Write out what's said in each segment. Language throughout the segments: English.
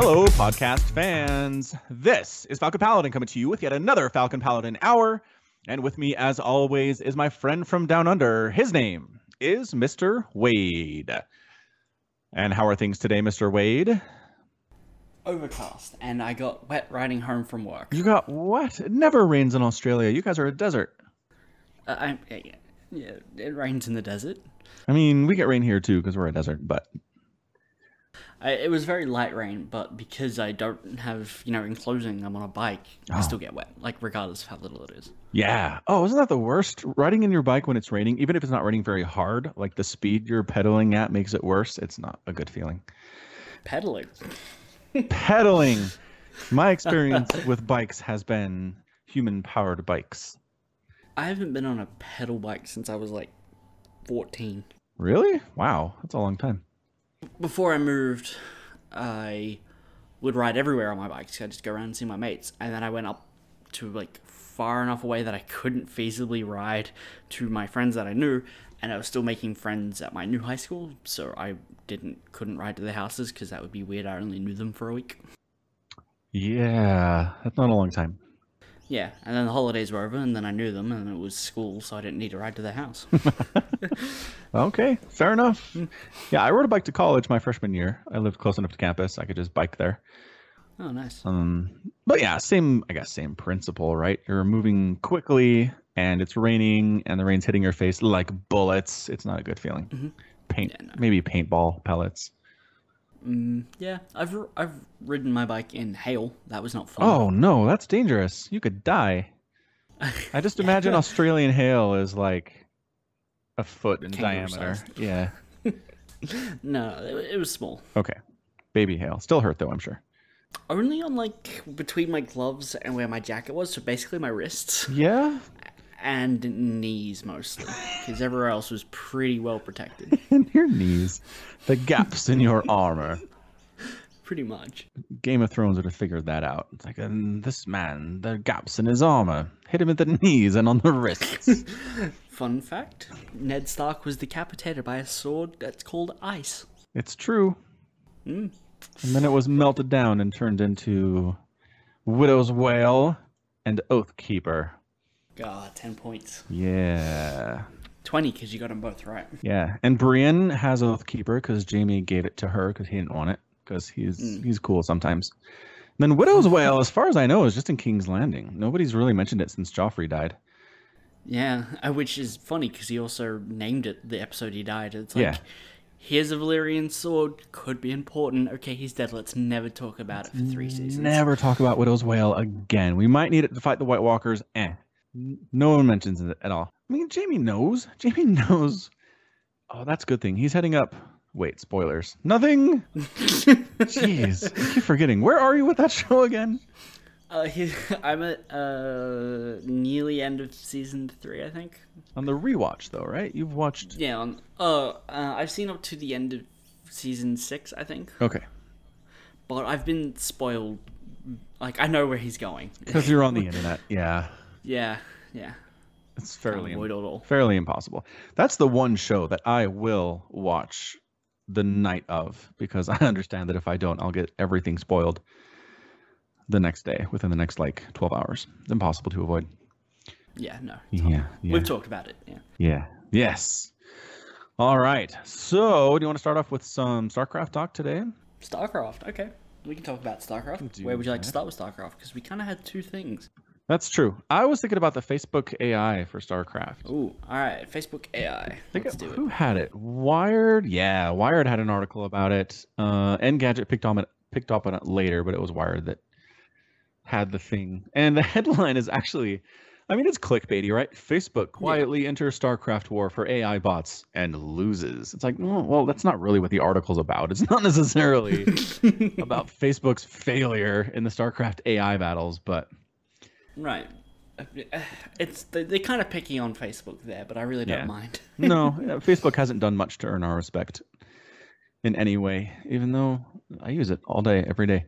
Hello, podcast fans. This is Falcon Paladin coming to you with yet another Falcon Paladin hour. And with me, as always, is my friend from down under. His name is Mr. Wade. And how are things today, Mr. Wade? Overcast, and I got wet riding home from work. You got what? It never rains in Australia. You guys are a desert. Uh, I, yeah, yeah, it rains in the desert. I mean, we get rain here too because we're a desert, but I, it was very light rain, but because I don't have, you know, enclosing, I'm on a bike, I Oh. still get wet, like regardless of how little it is. yeah. Oh, isn't that the worst? Riding in your bike when it's raining, even if it's not raining very hard, like the speed you're pedaling at makes it worse. It's not a good feeling. Pedaling. pedaling. My experience with bikes has been human powered bikes. I haven't been on a pedal bike since I was like 14. Really? Wow, that's a long time. Before I moved, I would ride everywhere on my bike. So I'd just go around and see my mates. And then I went up to like far enough away that I couldn't feasibly ride to my friends that I knew. And I was still making friends at my new high school, so I didn't couldn't ride to their houses because that would be weird. I only knew them for a week. Yeah, that's not a long time. Yeah, and then the holidays were over, and then I knew them, and it was school, so I didn't need to ride to their house. Okay, fair enough. Yeah, I rode a bike to college my freshman year. I lived close enough to campus. I could just bike there. oh, nice. Um, but yeah, same, I guess, same principle, right? You're moving quickly and it's raining and the rain's hitting your face like bullets. It's not a good feeling. Mhm. Paint, Yeah, no. maybe paintball pellets. Mm, yeah, I've I've ridden my bike in hail. That was not fun. Oh no, that's dangerous. You could die. I just imagine Australian hail is like a foot in Kangaroo diameter. sized. Yeah. no, it, it was small. Okay. Baby hail. Still hurt though, I'm sure. Only on like between my gloves and where my jacket was, so basically my wrists Yeah. And knees mostly, because everywhere else was pretty well protected. and your knees. The gaps in your armor. pretty much. Game of Thrones would have figured that out. It's like, and this man, the gaps in his armor. Hit him at the knees and on the wrists. Fun fact: Ned Stark was decapitated by a sword that's called ice. it's true. Mm. And then it was melted down and turned into Widow's Wail and Oathkeeper. God, ten points. Yeah. Twenty, because you got them both right. Yeah. And Brienne has Oathkeeper because Jaime gave it to her because he didn't want it because he's Mm. he's cool sometimes. then Widow's Wail, as far as I know, is just in King's Landing. Nobody's really mentioned it since Joffrey died. Yeah, uh, which is funny because he also named it the episode he died. It's like, Yeah. here's a Valyrian sword, could be important. Okay, he's dead. Let's never talk about it for three seasons. Never talk about Widow's Wail again. We might need it to fight the White Walkers. Eh. No one mentions it at all. I mean, Jaime knows. Jaime knows. Oh, that's a good thing. He's heading up. Wait, spoilers. Nothing. Jeez, I keep forgetting. Where are you with that show again? Uh, he, I'm at uh, nearly end of season three, I think. On the rewatch, though, right? You've watched. Yeah, on, uh, uh, I've seen up to the end of season six, I think. Okay, But I've been spoiled. Like, I know where he's going. because you're on the internet. Yeah, yeah, yeah. it's fairly fairly impossible. That's the one show that I will watch the night of because I understand that if I don't, I'll get everything spoiled the next day within the next like 12 hours. It's impossible to avoid. Yeah, no. Yeah. Yeah. We've talked about it, yeah. yeah. Yes. All right. So, do you want to start off with some StarCraft talk today? StarCraft, okay. We can talk about StarCraft. Where would you like to start with StarCraft? Because we kind of had two things. That's true. I was thinking about the Facebook AI for StarCraft. Ooh, all right. Facebook AI. Let's it- do it. who had it? Wired. Yeah, Wired had an article about it. Uh, Engadget picked on it picked up on it later, but it was Wired that had the thing. And the headline is actually, I mean, it's clickbaity, right? Facebook quietly enters StarCraft war for AI bots and loses. It's like, well, that's not really what the article's about. It's not necessarily about Facebook's failure in the StarCraft AI battles, but Right. It's they- they're kind of picky on Facebook there, but I really don't Yeah. mind. no, Facebook hasn't done much to earn our respect in any way, even though I use it all day, every day.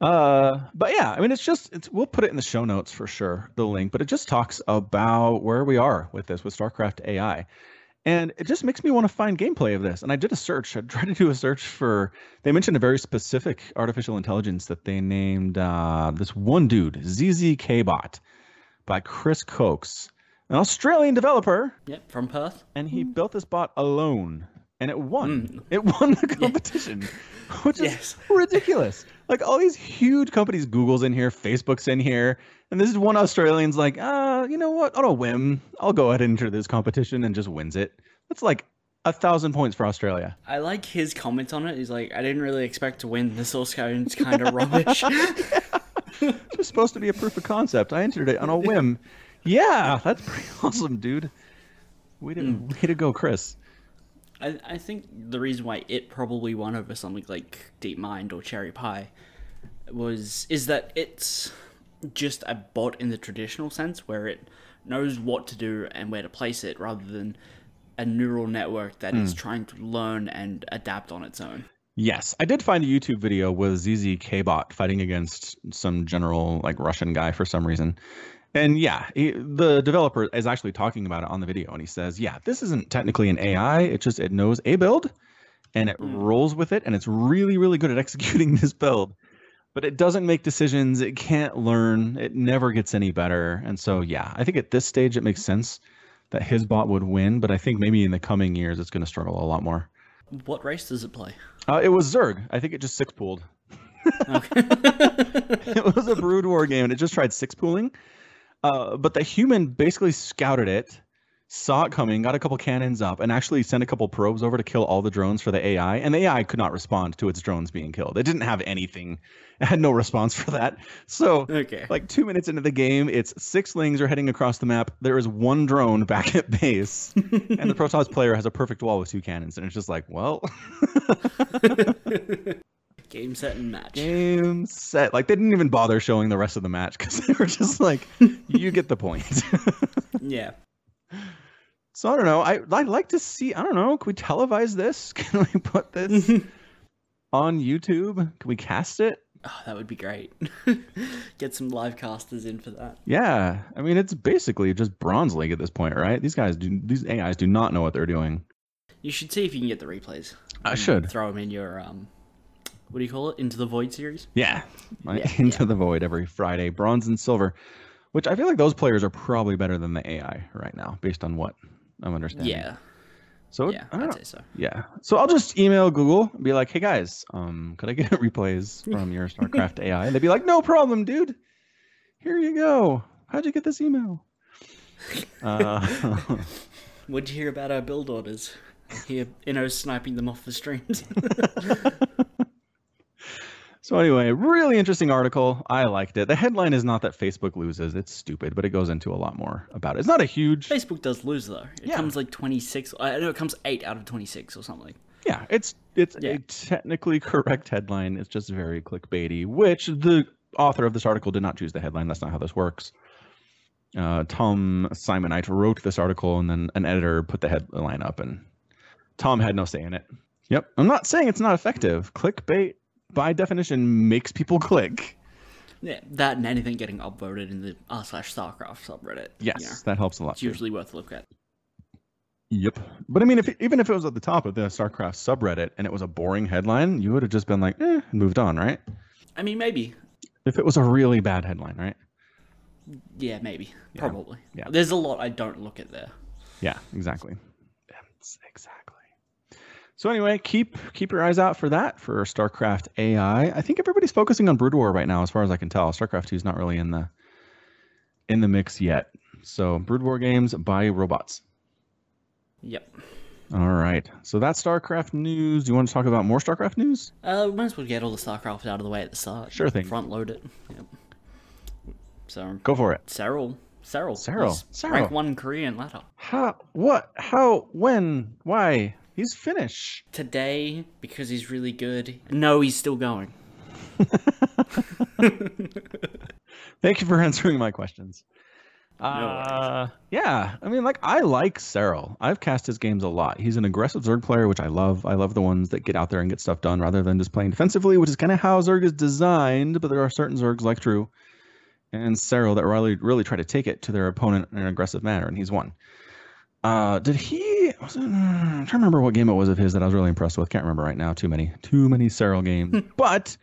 Uh, but yeah, I mean, it's just it's we'll put it in the show notes for sure, the link. But it just talks about where we are with this with StarCraft AI, And it just makes me want to find gameplay of this. And I did a search. I tried to do a search for. They mentioned a very specific artificial intelligence that they named uh, this one dude, ZZKBot, by Chris Coxe, an Australian developer. Yep, from Perth. And he built this bot alone, and it won. It won the competition, which is Yes. ridiculous. Like all these huge companies, Google's in here, Facebook's in here, and this is one Australian's like, uh, you know what? On a whim, I'll go ahead and enter this competition and just wins it. That's like a thousand points for Australia. I like his comment on it. He's like, I didn't really expect to win. This code's kind of rubbish. It's just supposed to be a proof of concept. I entered it on a whim. Yeah, that's pretty awesome, dude. Way to, way to go, Chris. I, I think the reason why it probably won over something like DeepMind or CherryPi was is that it's just a bot in the traditional sense where it knows what to do and where to place it rather than a neural network that is hmm. trying to learn and adapt on its own. Yes, I did find a YouTube video with ZZKBot fighting against some general like Russian guy for some reason. And yeah, he, the developer is actually talking about it on the video and he says, "Yeah, this isn't technically an AI. It just it knows a build and it hmm. rolls with it and it's really really good at executing this build. But it doesn't make decisions, it can't learn, it never gets any better. And so yeah, I think at this stage it makes sense that his bot would win, but I think maybe in the coming years it's going to struggle a lot more. What race does it play? Uh, it was Zerg. I think it just six pooled. Okay. it was a Brood War game, and it just tried six pooling. Uh, but the human basically scouted it, saw it coming, got a couple cannons up, and actually sent a couple probes over to kill all the drones for the AI. And the AI could not respond to its drones being killed. It didn't have anything. It had no response for that. So, okay. like two minutes into the game, its six lings are heading across the map. There is one drone back at base, and the Protoss player has a perfect wall with two cannons. And it's just like, well. Game set and match. game set like they didn't even bother showing the rest of the match because they were just like you get the point Yeah. So i don't know I, i'd like to see i don't know can we televise this can we put this on youtube can we cast it Oh, that would be great. Get some live casters in for that. yeah i mean it's basically just bronze league at this point right these guys do these ais do not know what they're doing You should see if you can get the replays. I should. throw them in your um, what do you call it? Into the Void series. yeah? Yeah, into the void every friday bronze and silver which i feel like those players are probably better than the ai right now based on what i'm understanding Yeah, so yeah, I don't I'd know. say so. Yeah. So I'll just email Google and be like, hey guys, um, could I get replays from your StarCraft AI? And they'd be like, no problem, dude. Here you go. How'd you get this email? Uh, What'd you hear about our build orders? Here, hear Inno sniping them off the streams. so anyway, really interesting article. I liked it. The headline is not that Facebook loses. It's stupid, but it goes into a lot more about it. It's not a huge. Facebook does lose though. It Yeah. comes like twenty six. I know it comes eight out of twenty six or something. Yeah, it's it's Yeah. a technically correct headline. It's just very clickbaity, which the author of this article did not choose the headline. That's not how this works. Uh, Tom Simonite wrote this article, and then an editor put the headline up, and Tom had no say in it. Yep, I'm not saying it's not effective. Clickbait, by definition, makes people click. Yeah, that and anything getting upvoted in the r slash Starcraft subreddit. Yes, know, that helps a lot. it's too. usually worth a look at. Yep. But I mean, if even if it was at the top of the StarCraft subreddit and it was a boring headline, you would have just been like, eh, moved on, right? I mean, maybe. If it was a really bad headline, right? Yeah, maybe. Probably. Yeah. There's a lot I don't look at there. Yeah, exactly. Yes, exactly. So anyway, keep keep your eyes out for that for StarCraft AI. I think everybody's focusing on Brood War right now, as far as I can tell. StarCraft 2 is not really in the in the mix yet. So Brood War games by robots. Yep. All right. So that's StarCraft news. Do you want to talk about more StarCraft news? Uh, we might as well get all the StarCraft out of the way at the start. Sure thing. Front load it. Yep. So, Go for it. Serral. Serral. Serral. Serral. Rank 1 Korean ladder. How? What? How? When? Why? He's Finnish. Today, because he's really good. No, he's still going. Thank you for answering my questions. Uh, yeah, I mean, like I like Serral. I've cast his games a lot. He's an aggressive Zerg player, which I love. I love the ones that get out there and get stuff done rather than just playing defensively, which is kind of how Zerg is designed. But there are certain Zergs like True and Serral that really, really try to take it to their opponent in an aggressive manner, and he's one. Uh, did he was it, I'm trying to remember what game it was of his that I was really impressed with. Can't remember right now. Too many, too many Serral games. but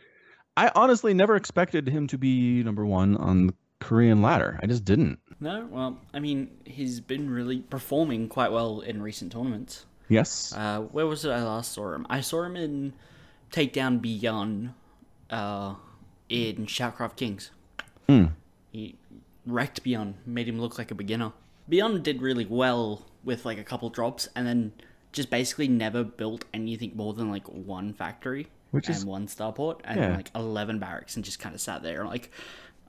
I honestly never expected him to be number one on the Korean ladder. I just didn't. No, well, I mean, he's been really performing quite well in recent tournaments. Yes. Uh, where was it I last saw him? I saw him in Takedown Beyond uh, in Shoutcraft Kings. Hmm. He wrecked Beyond, made him look like a beginner. Beyond did really well with like a couple drops, and then just basically never built anything more than like one factory Which and is- one starport and Yeah. like 11 barracks and just kind of sat there like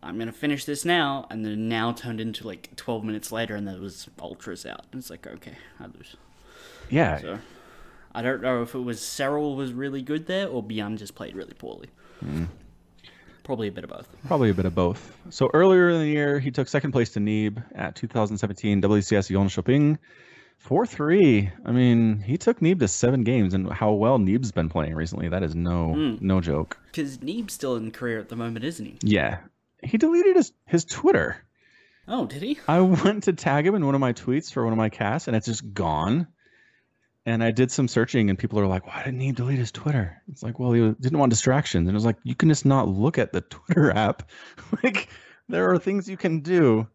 i'm gonna finish this now and then now turned into like 12 minutes later and there was ultras out and it's like okay i lose yeah. so i don't know if it was Serral was really good there or beyond just played really poorly Hmm. Probably a bit of both Probably a bit of both. So earlier in the year, he took second place to Neeb at 2017 WCS Jönköping. 4 3. I mean, he took Neeb to seven games, and how well Neeb's been playing recently, that is no hmm. no joke. because neeb's still in Korea at the moment isn't he Yeah. He deleted his, his Twitter. oh did he I went to tag him in one of my tweets for one of my casts, and it's just gone. And I did some searching, and people are like, "Why didn't he delete his Twitter?" It's like, well, he didn't want distractions, and it was like, you can just not look at the Twitter app. like, there are things you can do.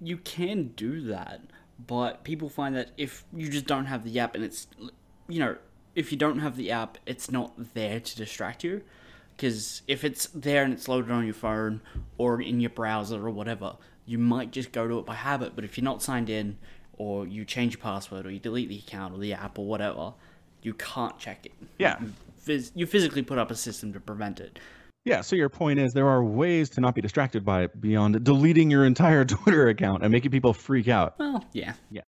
you can do that, but people find that if you just don't have the app and it's, you know, if you don't have the app, it's not there to distract you. Because if it's there and it's loaded on your phone or in your browser or whatever, you might just go to it by habit. But if you're not signed in, or you change your password, or you delete the account or the app or whatever, you can't check it. Yeah. You, phys- you physically put up a system to prevent it. Yeah. So your point is there are ways to not be distracted by it beyond deleting your entire Twitter account and making people freak out. Well, yeah. Yeah.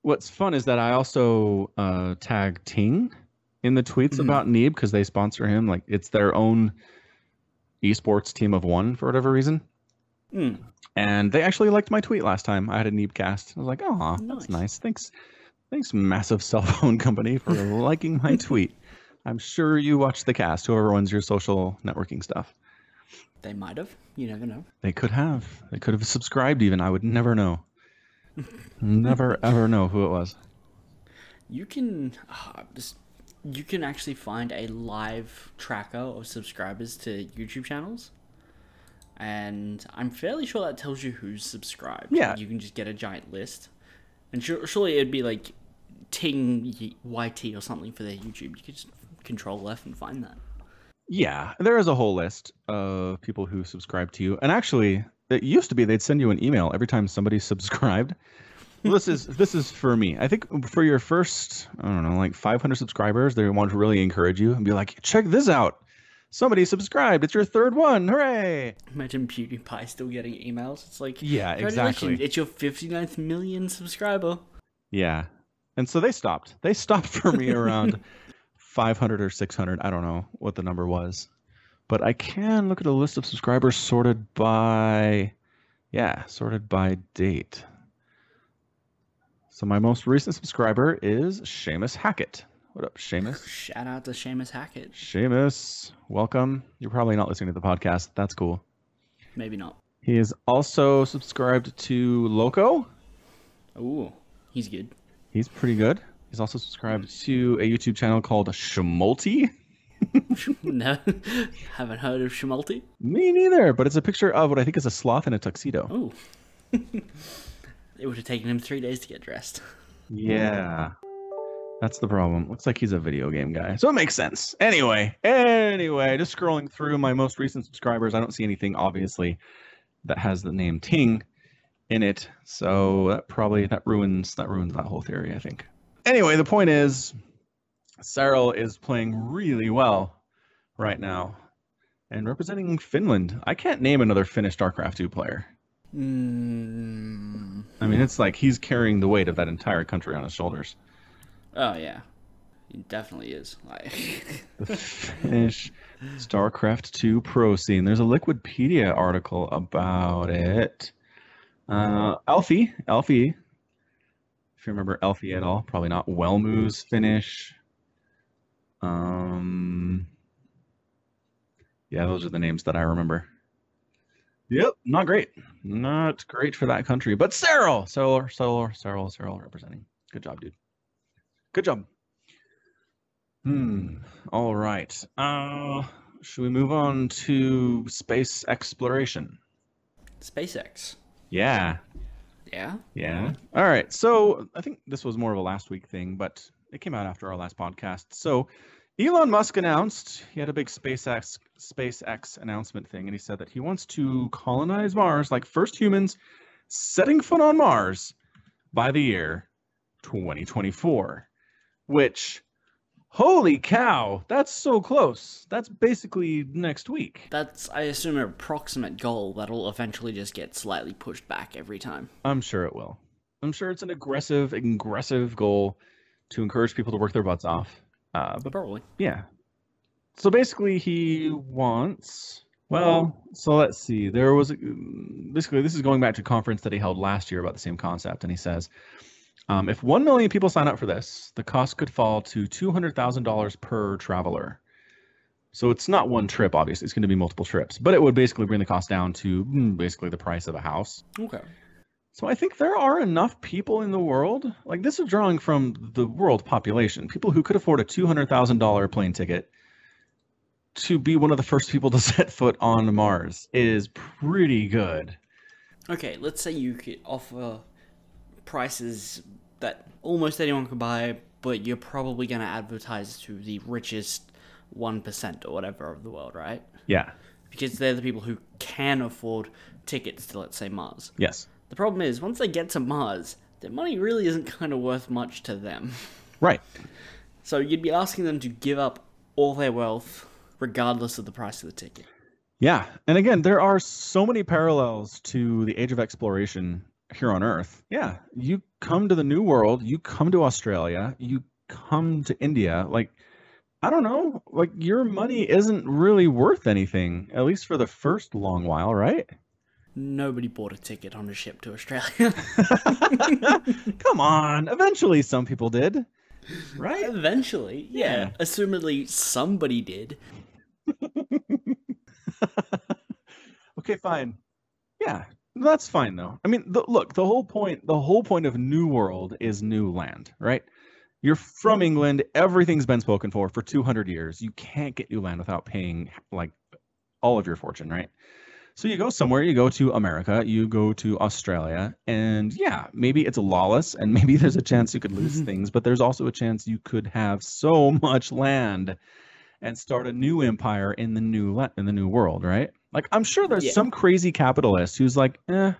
What's fun is that I also uh, tag Ting in the tweets Mhm. about Neeb because they sponsor him. Like it's their own esports team of one for whatever reason. Mm. And they actually liked my tweet last time. I had a Neeb cast. I was like, oh, Nice. that's nice. Thanks. Thanks, massive cell phone company, for liking my tweet. I'm sure you watch the cast, whoever runs your social networking stuff. They might have. You never know. They could have. They could have subscribed even. I would never know. never ever know who it was. You can uh, just- you can actually find a live tracker of subscribers to YouTube channels. And I'm fairly sure that tells you who's subscribed. Yeah. You can just get a giant list. And surely it'd be like Ting YT or something for their YouTube. You could just control F and find that. Yeah, there is a whole list of people who subscribe to you. And actually, it used to be they'd send you an email every time somebody subscribed. Well, this is this is for me. I think for your first, I don't know, like 500 subscribers, they want to really encourage you and be like, "Check this out. Somebody subscribed. It's your third one. Hooray!" Imagine PewDiePie still getting emails. It's like, Yeah, exactly. It's your 59th million subscriber. Yeah. And so they stopped. They stopped for me around 500 or 600. I don't know what the number was. But I can look at a list of subscribers sorted by, yeah, sorted by date. So my most recent subscriber is Seamus Hackett. What up, Seamus? Shout out to Seamus Hackett. Seamus, welcome. You're probably not listening to the podcast. That's cool. Maybe not. He is also subscribed to Loco. Ooh, he's good. He's pretty good. He's also subscribed to a YouTube channel called Schmulty. no, haven't heard of Schmalti. Me neither, but it's a picture of what I think is a sloth in a tuxedo. Oh. it would have taken him three days to get dressed. Yeah. That's the problem. Looks like he's a video game guy. So it makes sense. Anyway, anyway, just scrolling through my most recent subscribers, I don't see anything obviously that has the name Ting in it. So that probably that ruins that ruins that whole theory, I think. Anyway, the point is Serral is playing really well right now and representing Finland. I can't name another Finnish StarCraft 2 player. Mm. I mean, it's like he's carrying the weight of that entire country on his shoulders. Oh yeah, he definitely is. Like, The Finnish StarCraft 2 pro scene. There's a Liquipedia article about it. Uh, Elfi, Elfi, if you remember Elfi at all, probably not. Wellmoose finish. Um, yeah, those are the names that I remember. Yep, not great. Not great for that country. But Serral, Serral, Serral, Serral, Serral representing. Good job, dude. Good job. Hmm. All right. Uh, should we move on to space exploration? SpaceX. Yeah. Yeah. Yeah. All right. So I think this was more of a last week thing, but it came out after our last podcast. So Elon Musk announced he had a big SpaceX SpaceX announcement thing, and he said that he wants to colonize Mars, like first humans setting foot on Mars by the year 2024. Which, holy cow, that's so close. That's basically next week. That's, I assume, an approximate goal that'll eventually just get slightly pushed back every time. I'm sure it will. I'm sure it's an aggressive, aggressive goal to encourage people to work their butts off. Uh, but Probably. yeah. So basically, he wants. Well, so let's see. There was a- basically this is going back to a conference that he held last year about the same concept, and he says, um, if one million people sign up for this, the cost could fall to two hundred thousand dollars per traveler. So it's not one trip, obviously. It's going to be multiple trips, but it would basically bring the cost down to mm, basically the price of a house. Okay. So I think there are enough people in the world. Like this is drawing from the world population, people who could afford a two hundred thousand dollar plane ticket to be one of the first people to set foot on Mars is pretty good. Okay, let's say you could offer prices that almost anyone could buy, but you're probably going to advertise to the richest 1% or whatever of the world, right? Yeah. Because they're the people who can afford tickets to, let's say, Mars. Yes. The problem is, once they get to Mars, their money really isn't kind of worth much to them. Right. So you'd be asking them to give up all their wealth, regardless of the price of the ticket. Yeah. And again, there are so many parallels to the age of exploration here on Earth. Yeah. You come to the New World, you come to Australia, you come to India. Like, I don't know, like your money isn't really worth anything, at least for the first long while, right? Nobody bought a ticket on a ship to Australia. Come on. Eventually, some people did. Right? Eventually, yeah. Yeah. Assumedly, somebody did. okay, fine. Yeah, that's fine though. I mean, the, look, the whole point, the whole point of New World is new land, right? You're from mm-hmm. England. Everything's been spoken for for 200 years. You can't get new land without paying like all of your fortune, right? So you go somewhere, you go to America, you go to Australia, and yeah, maybe it's lawless and maybe there's a chance you could lose mm-hmm. things, but there's also a chance you could have so much land and start a new empire in the new in the new world, right? Like I'm sure there's Yeah. some crazy capitalist who's like, "Eh,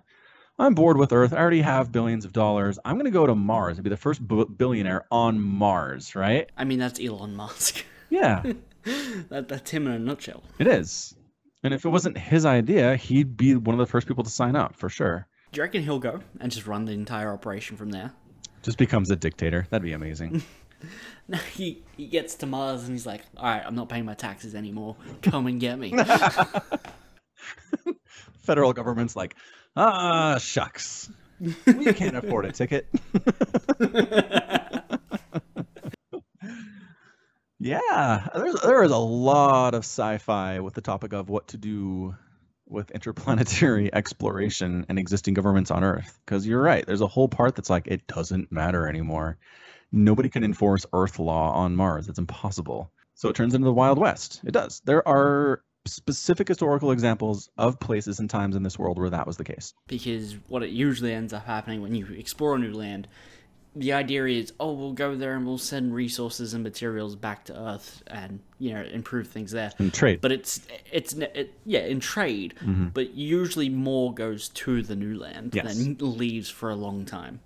I'm bored with Earth. I already have billions of dollars. I'm going to go to Mars and be the first b- billionaire on Mars, right?" I mean, that's Elon Musk. Yeah, that, that's him in a nutshell. it is. And if it wasn't his idea, he'd be one of the first people to sign up for sure. Do you reckon he'll go and just run the entire operation from there? Just becomes a dictator. That'd be amazing. No, he, he gets to Mars and he's like, all right, I'm not paying my taxes anymore. Come and get me. Federal government's like, ah, shucks. We can't afford a ticket. yeah, there's there is a lot of sci-fi with the topic of what to do with interplanetary exploration and existing governments on Earth. Because you're right, there's a whole part that's like it doesn't matter anymore. Nobody can enforce Earth law on Mars. It's impossible. So it turns into the Wild West. It does. There are specific historical examples of places and times in this world where that was the case. because what it usually ends up happening when you explore a new land, the idea is, oh, we'll go there and we'll send resources and materials back to Earth and you know improve things there. And trade. But it's it's it, yeah in trade, but usually more goes to the new land Yes. than leaves for a long time.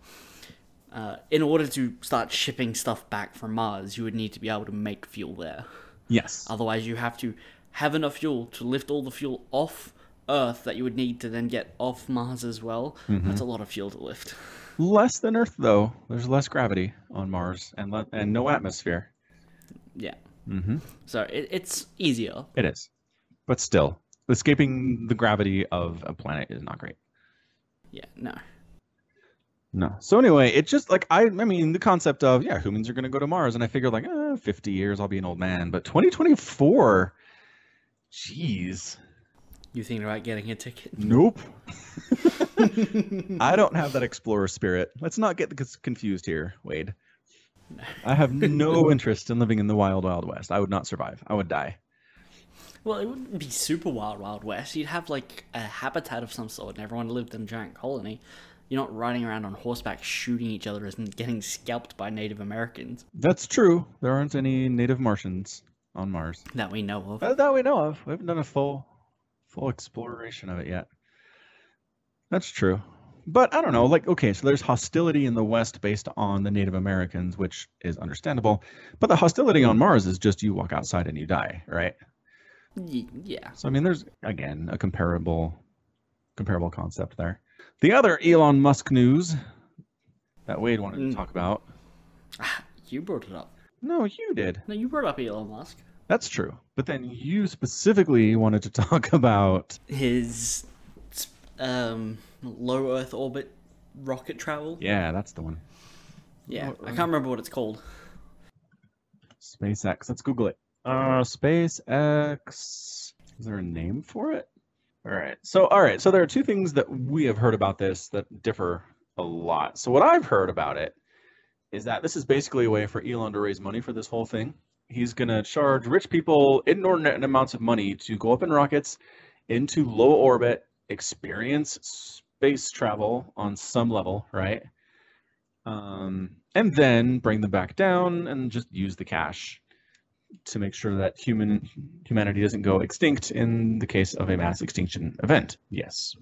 Uh, in order to start shipping stuff back from Mars, you would need to be able to make fuel there. yes. Otherwise, you have to have enough fuel to lift all the fuel off Earth that you would need to then get off Mars as well. That's a lot of fuel to lift. Less than Earth though. There's less gravity on Mars and le- and no atmosphere. Yeah. Mm-hmm. So it, it's easier. It is. But still, escaping the gravity of a planet is not great. Yeah, no. No. So anyway, it just like I I mean the concept of yeah, humans are going to go to Mars and I figured like eh, 50 years I'll be an old man, but 2024 Jeez. You thinking about getting a ticket? Nope. I don't have that explorer spirit. Let's not get confused here, Wade. I have no interest in living in the wild, wild west. I would not survive. I would die. Well, it wouldn't be super wild, wild west. You'd have like a habitat of some sort, and everyone lived in a giant colony. You're not riding around on horseback shooting each other and getting scalped by Native Americans That's true. There aren't any native Martians on Mars that we know of. Uh, that we know of. We haven't done a full, full exploration of it yet. That's true. But I don't know. Like, okay, so there's hostility in the West based on the Native Americans, which is understandable. But the hostility on Mars is just you walk outside and you die, right? Yeah. So I mean, there's again a comparable, comparable concept there. The other Elon Musk news that Wade wanted to Mm. talk about. You brought it up. No, you did. No, you brought up Elon Musk. That's true. But then you specifically wanted to talk about His um, low Earth orbit rocket travel. yeah, that's the one. Yeah, I can't remember what it's called. SpaceX. Let's Google it. Uh, SpaceX. Is there a name for it? All right. So, all right. So there are two things that we have heard about this that differ a lot. So what I've heard about it is that this is basically a way for Elon to raise money for this whole thing. He's going to charge rich people inordinate amounts of money to go up in rockets into low orbit, experience space travel on some level, right? Um, and then bring them back down and just use the cash to make sure that human humanity doesn't go extinct in the case of a mass extinction event. Yes.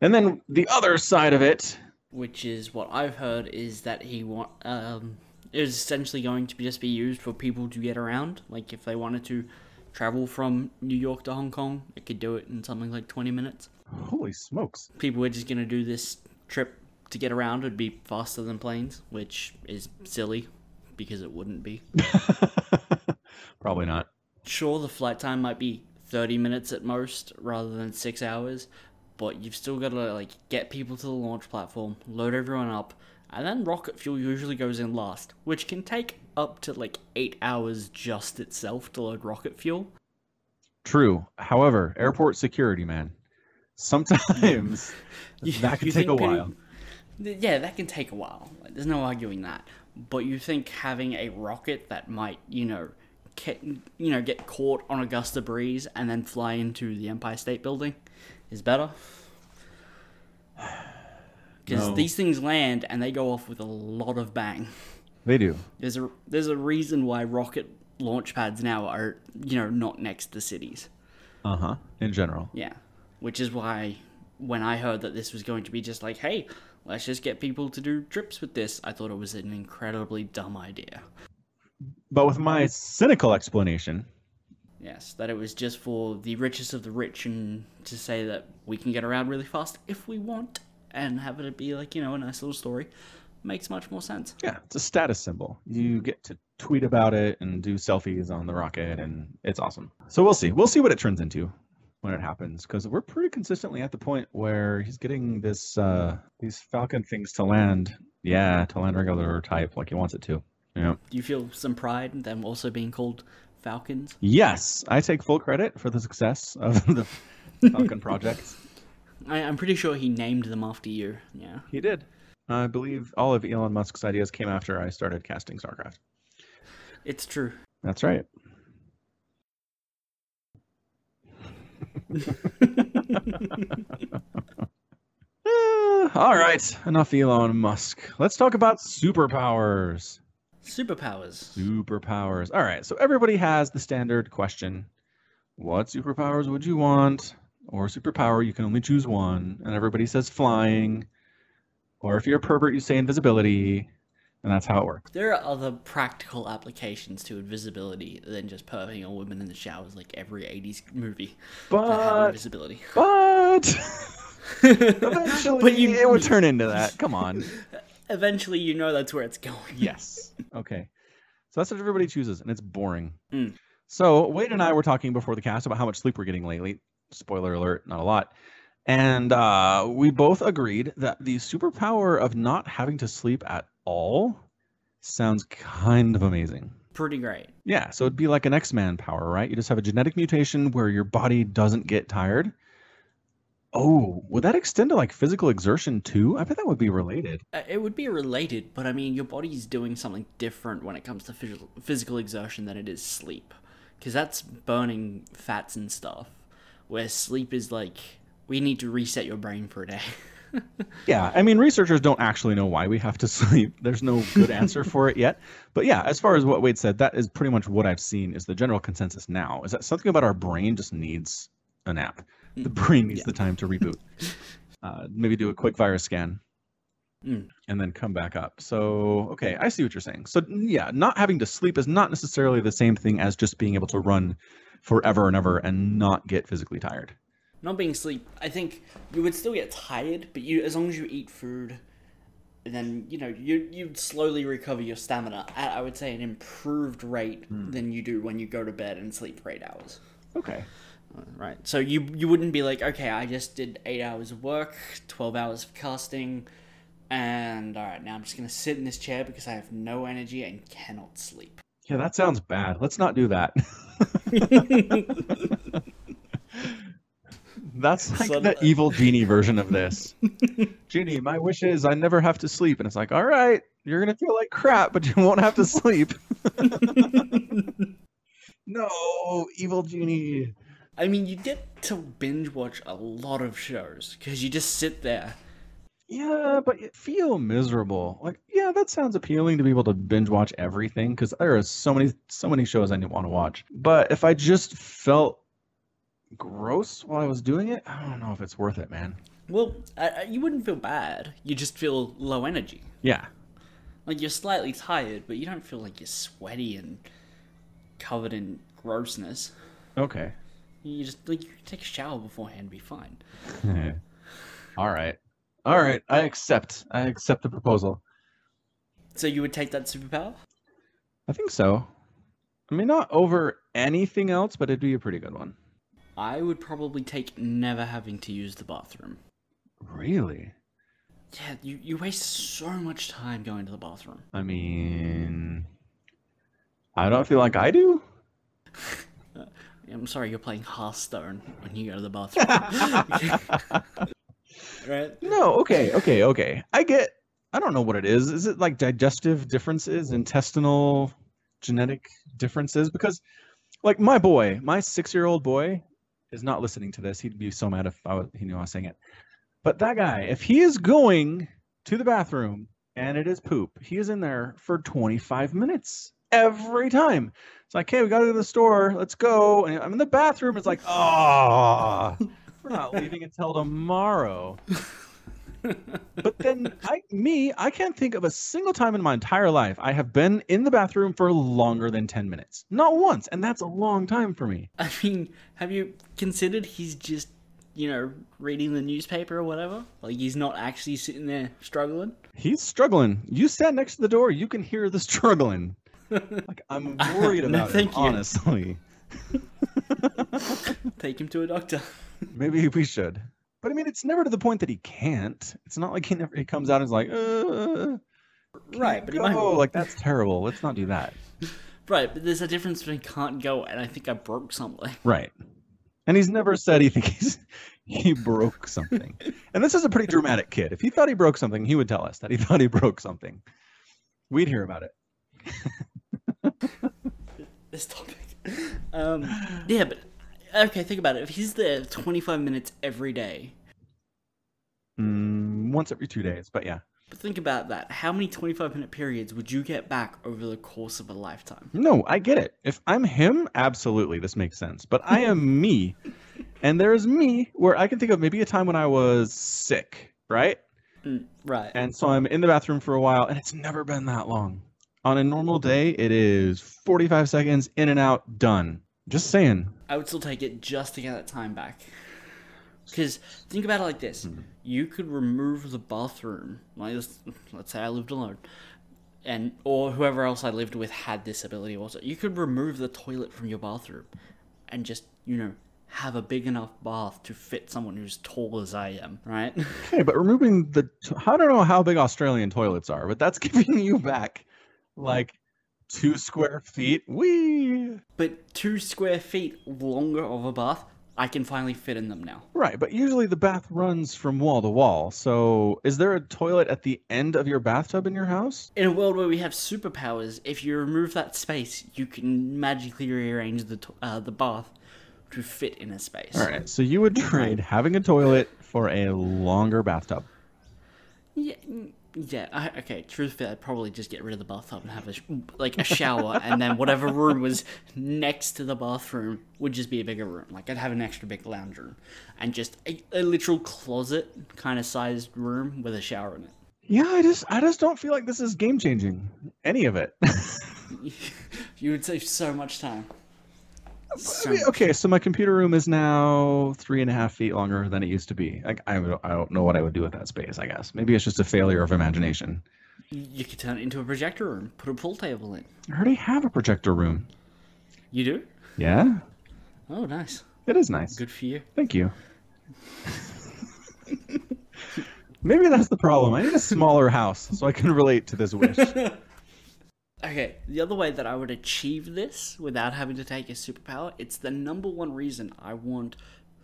And then the other side of it, Which is what I've heard is that he want um is essentially going to be just be used for people to get around. Like if they wanted to travel from New York to Hong Kong, it could do it in something like twenty minutes. holy smokes. People were just gonna do this trip to get around It'd be faster than planes, which is silly because it wouldn't be. Probably not. Sure, the flight time might be 30 minutes at most rather than 6 hours, but you've still got to like get people to the launch platform, load everyone up, and then rocket fuel usually goes in last, which can take up to like 8 hours just itself to load rocket fuel. True. However, airport security, man. Sometimes You- that can take a while. Yeah, that can take a while. Like, there's no arguing that. But you think having a rocket that might, you know, get, you know, get caught on a gust of breeze and then fly into the Empire State Building is better? Because No. these things land and they go off with a lot of bang. They do. There's a there's a reason why rocket launch pads now are, you know, not next to cities. Uh huh. In general. Yeah. Which is why when I heard that this was going to be just like, hey, let's just get people to do trips with this, I thought it was an incredibly dumb idea. But with my cynical explanation, Yes, that it was just for the richest of the rich and to say that we can get around really fast if we want and have it be like, you know, a nice little story makes much more sense. yeah, it's a status symbol. You get to tweet about it and do selfies on the rocket, and it's awesome. So we'll see. We'll see what it turns into when it happens, because we're pretty consistently at the point where he's getting this uh these Falcon things to land. Yeah, to land regular type like he wants it to. Yeah. Do you feel some pride in them also being called Falcons? Yes, I take full credit for the success of the Falcon project. I, I'm pretty sure he named them after you. Yeah. He did. I believe all of Elon Musk's ideas came after I started casting StarCraft. It's true. That's right. All right, enough Elon Musk. Let's talk about superpowers. Superpowers. Superpowers. All right, so everybody has the standard question What superpowers would you want? Or superpower, you can only choose one. And everybody says flying. Or if you're a pervert, you say invisibility. And that's how it works. There are other practical applications to invisibility than just perving a woman in the showers like every 80s movie But, invisibility. but, eventually But you- it would turn into that. Come on. Eventually, you know that's where it's going. Yes. Okay. So that's what everybody chooses, and it's boring. Mm. So Wade and I were talking before the cast about how much sleep we're getting lately. Spoiler alert, not a lot. And uh, we both agreed that the superpower of not having to sleep at all sounds kind of amazing. Pretty great. Yeah, so it'd be like an X-Man power, right? You just have a genetic mutation where your body doesn't get tired. Oh, would that extend to like physical exertion too? I bet that would be related. Uh, It would be related, but I mean, your body's doing something different when it comes to physical, physical exertion than it is sleep. Because that's burning fats and stuff. Where sleep is like, we need to reset your brain for a day. Yeah, I mean, researchers don't actually know why we have to sleep. There's no good answer for it yet. But yeah, as far as what Wade said, that is pretty much what I've seen is the general consensus now is that something about our brain just needs a nap. The brain needs Yeah. the time to reboot. Uh, maybe do a quick virus scan Mm. and then come back up. So, okay, I see what you're saying. So, yeah, not having to sleep is not necessarily the same thing as just being able to run forever and ever and not get physically tired. Not being sleep, I think you would still get tired, but you, as long as you eat food, then you know you you'd slowly recover your stamina at I would say an improved rate than you do when you go to bed and sleep for eight hours. Okay. Right. So you you wouldn't be like, okay, I just did eight hours of work, twelve hours of casting, and all right, now I'm just gonna sit in this chair because I have no energy and cannot sleep. Yeah, that sounds bad. Let's not do that. That's like So- the evil genie version of this. genie, my wish is I never have to sleep. And it's like, all right, you're going to feel like crap, but you won't have to sleep. no, evil genie. I mean, you get to binge watch a lot of shows because you just sit there. Yeah, but you feel miserable. Like, yeah, that sounds appealing to be able to binge watch everything because there are so many, so many shows I want to watch. But if I just felt gross while I was doing it, I don't know if it's worth it, man. Well, uh, you wouldn't feel bad. You just feel low energy. Yeah, Like you're slightly tired, but you don't feel like you're sweaty and covered in grossness. okay. You just like you take a shower beforehand, be fine. All right, all right. I accept. I accept the proposal. So you would take that superpower? I think so. I mean, not over anything else, but it'd be a pretty good one. I would probably take never having to use the bathroom. Really? Yeah, you, you waste so much time going to the bathroom. I mean, I don't feel like I do. I'm sorry, you're playing Hearthstone when you go to the bathroom. right? No, okay, okay, okay. I get. I don't know what it is. Is it like digestive differences, intestinal, genetic differences? Because, like my boy, my six-year-old boy, is not listening to this. He'd be so mad if I was, he knew I was saying it. But that guy, if he is going to the bathroom and it is poop, he is in there for 25 minutes every time. It's like, hey, we got to go to the store. Let's go. And I'm in the bathroom. It's like, oh, we're not leaving until tomorrow. but then I me, I can't think of a single time in my entire life I have been in the bathroom for longer than 10 minutes. Not once, and that's a long time for me. I mean, have you considered he's just, you know, reading the newspaper or whatever? Like he's not actually sitting there struggling? He's struggling. You sat next to the door, you can hear the struggling. Like I'm worried No, about thank it, you. honestly. Take him to a doctor. Maybe we should. But I mean, it's never to the point that he can't. It's not like he never he comes out and is like, uh, Right, but might. like that's terrible. Let's not do that. Right, but there's a difference between can't go and I think I broke something. Right. And he's never said he thinks he broke something. And this is a pretty dramatic kid. If he thought he broke something, he would tell us that he thought he broke something. We'd hear about it. This topic. Um, yeah, but okay, think about it. If he's there 25 minutes every day, Mm, once every two days, but yeah. but think about that. How many 25 minute periods would you get back over the course of a lifetime? No, I get it. If I'm him, absolutely, this makes sense. But I am me. And there's me where I can think of maybe a time when I was sick, right? Mm, right. And so I'm in the bathroom for a while, and it's never been that long. On a normal day, it is 45 seconds, in and out, done. Just saying. I would still take it just to get that time back. Because think about it like this: hmm. you could remove the bathroom. Like let's, let's say I lived alone, and or whoever else I lived with had this ability also. You could remove the toilet from your bathroom, and just you know have a big enough bath to fit someone who's tall as I am. Right? Okay, but removing the. T- I don't know how big Australian toilets are, but that's giving you back like two square feet. Wee! but two square feet longer of a bath I can finally fit in them now. Right, but usually the bath runs from wall to wall. So, is there a toilet at the end of your bathtub in your house? In a world where we have superpowers, if you remove that space, you can magically rearrange the to- uh, the bath to fit in a space. All right, so you would trade having a toilet for a longer bathtub. Yeah, yeah. I, okay. Truthfully, I'd probably just get rid of the bathtub and have a sh- like a shower, and then whatever room was next to the bathroom would just be a bigger room. Like I'd have an extra big lounge room, and just a, a literal closet kind of sized room with a shower in it. Yeah, I just I just don't feel like this is game changing. Any of it. you would save so much time. So okay, so my computer room is now three and a half feet longer than it used to be. Like I, I don't know what I would do with that space. I guess maybe it's just a failure of imagination. You could turn it into a projector room, put a pool table in. I already have a projector room. You do? Yeah, Oh, nice. it is nice. Good for you. Thank you. maybe that's the problem. I need a smaller house so I can relate to this wish. Okay, the other way that I would achieve this without having to take a superpower, it's the number one reason I want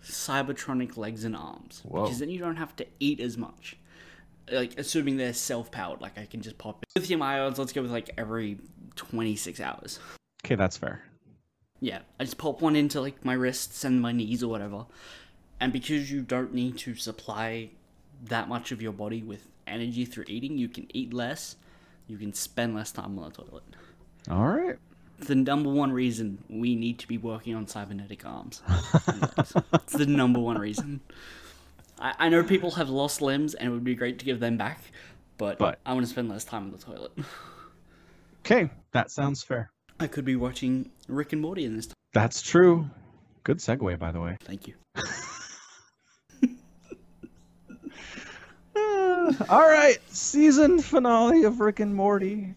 Cybertronic legs and arms. Whoa. Because then you don't have to eat as much. Like, assuming they're self powered, like I can just pop lithium ions, let's go with like every 26 hours. Okay, that's fair. Yeah, I just pop one into like my wrists and my knees or whatever. And because you don't need to supply that much of your body with energy through eating, you can eat less, you can spend less time on the toilet. All right. The number one reason we need to be working on cybernetic arms. it's the number one reason. I, I know people have lost limbs and it would be great to give them back, but, But- I want to spend less time on the toilet. Okay, that sounds fair. I could be watching Rick and Morty in this time. That's true. Good segue, by the way. Thank you. all right, season finale of Rick and Morty.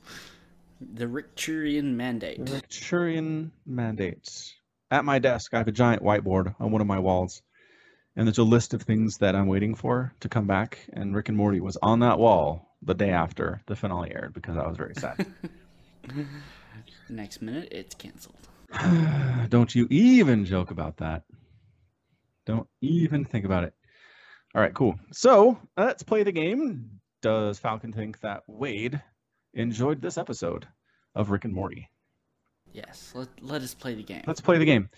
The Rickchurian Mandate. The Arcturian mandate. At my desk, I have a giant whiteboard on one of my walls, and there's a list of things that I'm waiting for to come back. And Rick and Morty was on that wall the day after the finale aired because I was very sad. Next minute, it's canceled. Don't you even joke about that. Don't even think about it. All right, cool. So let's play the game. Does Falcon think that Wade enjoyed this episode of Rick and Morty? Yes, let, let us play the game. Let's play the game.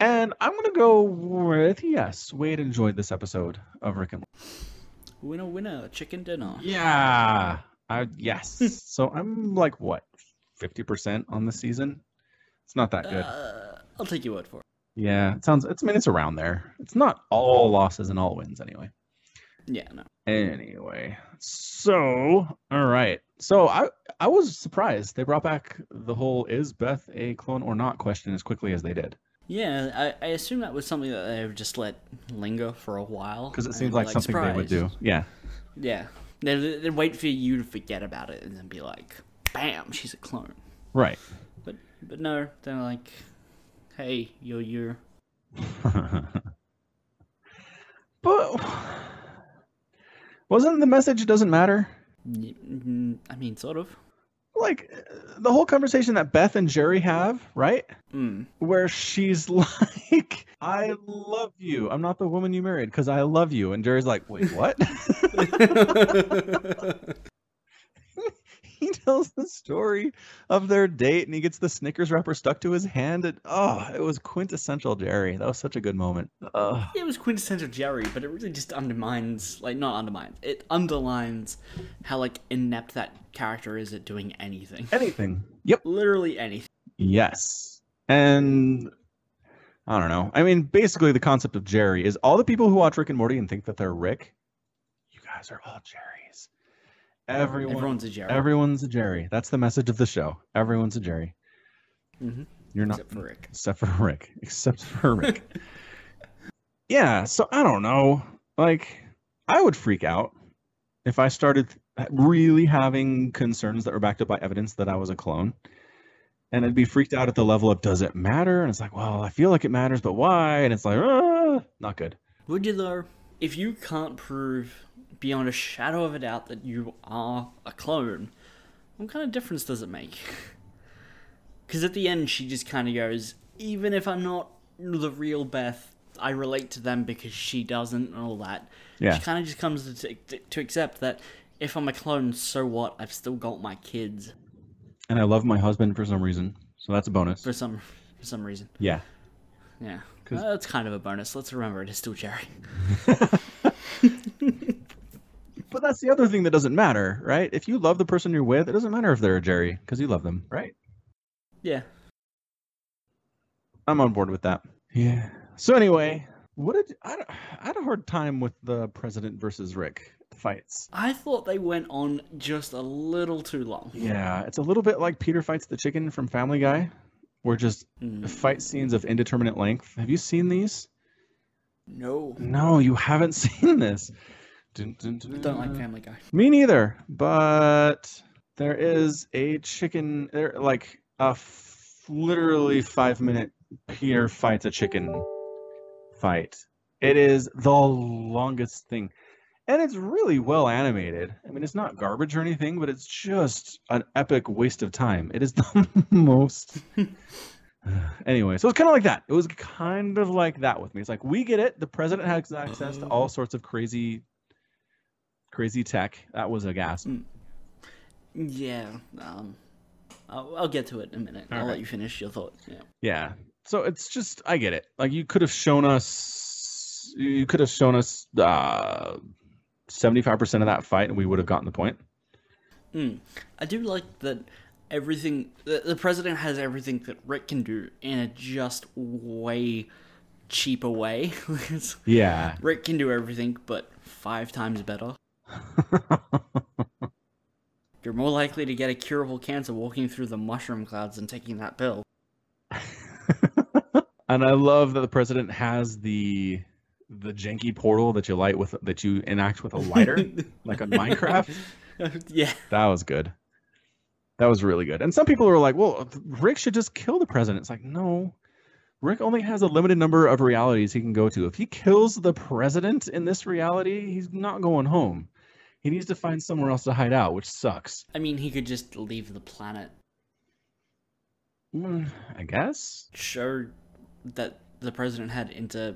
And I'm going to go with yes, Wade enjoyed this episode of Rick and Morty. Winner, winner, chicken dinner. Yeah. I, yes. so I'm like, what, 50% on the season? It's not that good. Uh, I'll take your word for it. Yeah, it sounds. It's. I mean, it's around there. It's not all losses and all wins anyway. Yeah, no. Anyway, so all right. So I I was surprised they brought back the whole "Is Beth a clone or not?" question as quickly as they did Yeah, I, I assume that was something that they would just let linger for a while. because it seems be like something they would do. Yeah. Yeah. They'd, they'd wait for you to forget about it and then be like, bam, she's a clone. Right. But but no, they're like, hey, you're you. but wasn't the message "It doesn't matter"? Mm, I mean, sort of. Like the whole conversation that Beth and Jerry have, right? Mm. where she's like, I love you. I'm not the woman you married because I love you. And Jerry's like, wait, what? he tells the story of their date and he gets the Snickers wrapper stuck to his hand. And oh, it was quintessential Jerry. That was such a good moment. Ugh. It was quintessential Jerry, but it really just undermines, like, not undermines, it underlines how, like, inept that character is at doing anything. Anything. Yep. Literally anything. Yes. And I don't know. I mean, basically, the concept of Jerry is all the people who watch Rick and Morty and think that they're Rick, you guys are all Jerry's. Everyone, Everyone's a Jerry. everyone's a Jerry. That's the message of the show. Everyone's a Jerry. hmm You're not Except for Rick. except for Rick. Except for Rick. yeah. So I don't know. Like, I would freak out if I started really having concerns that were backed up by evidence that I was a clone. And I'd be freaked out at the level of does it matter? And it's like, well, I feel like it matters, but why? And it's like, ah, not good. Would you, though? If you can't prove beyond a shadow of a doubt that you are a clone, what kind of difference does it make? Because at the end, she just kind of goes, even if I'm not the real Beth, I relate to them because she doesn't and all that. Yeah. She kind of just comes to, to, to accept that if I'm a clone, so what? I've still got my kids And I love my husband for some reason, so that's a bonus. for some for some reason. Yeah. Yeah, 'Cause- Uh, that's kind of a bonus. Let's remember it is still Jerry. But that's the other thing that doesn't matter, right? If you love the person you're with, it doesn't matter if they're a Jerry because you love them, right? Yeah. I'm on board with that. Yeah. So anyway, what did I, I had a hard time with the president versus Rick fights. I thought they went on just a little too long. Yeah, it's a little bit like Peter fights the chicken from Family Guy, where just Mm, fight scenes of indeterminate length. Have you seen these? no, No, you haven't seen this. Dun, dun, dun, don't like. Family Guy. Me neither. But there is a chicken. There, like a f- literally five minute Peter fights a chicken fight. It is the longest thing, and it's really well animated. I mean, it's not garbage or anything, but it's just an epic waste of time. It is the most. anyway, so it's kind of like that. It was kind of like that with me. It's like we get it. The president has access to all sorts of crazy crazy tech. That was a gas. Yeah. Um, I'll, I'll get to it in a minute. I'll Alright. let you finish your thought. Yeah. Yeah. So it's just I get it. Like you could have shown us you could have shown us uh 75% of that fight and we would have gotten the point. Mm. I do like that everything. The, the president has everything that Rick can do in a just way cheaper way. Yeah. Rick can do everything, but five times better. You're more likely to get a curable cancer walking through the mushroom clouds than taking that pill. and I love that the president has the the janky portal that you light with that you enact with a lighter like on Minecraft. yeah. That was good. That was really good. And some people are like, well, Rick should just kill the president. It's like, no. Rick only has a limited number of realities he can go to. If he kills the president in this reality, he's not going home. He needs to find somewhere else to hide out, which sucks. I mean, he could just leave the planet. Mm, I guess. Show that the president had into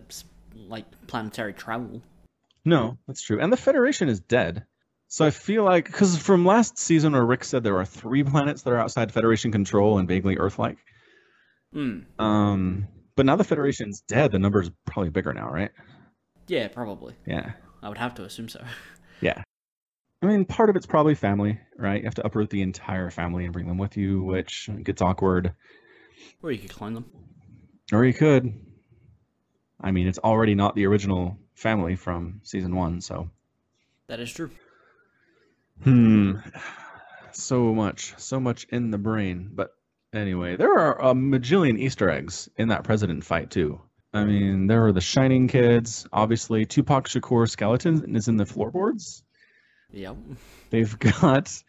like planetary travel. No, that's true. And the Federation is dead. So I feel like, because from last season where Rick said there are three planets that are outside Federation control and vaguely Earth-like, Hmm. um, but now the Federation's dead. The number's probably bigger now, right? Yeah, probably. Yeah. I would have to assume so. I mean, part of it's probably family, right? You have to uproot the entire family and bring them with you, which gets awkward. Or you could clone them. Or you could. I mean, it's already not the original family from season one, so. That is true. Hmm. So much, so much in the brain. But anyway, there are a majillion Easter eggs in that president fight, too. I mean, there are the Shining Kids. Obviously, Tupac Shakur skeleton is in the floorboards. Yep. They've got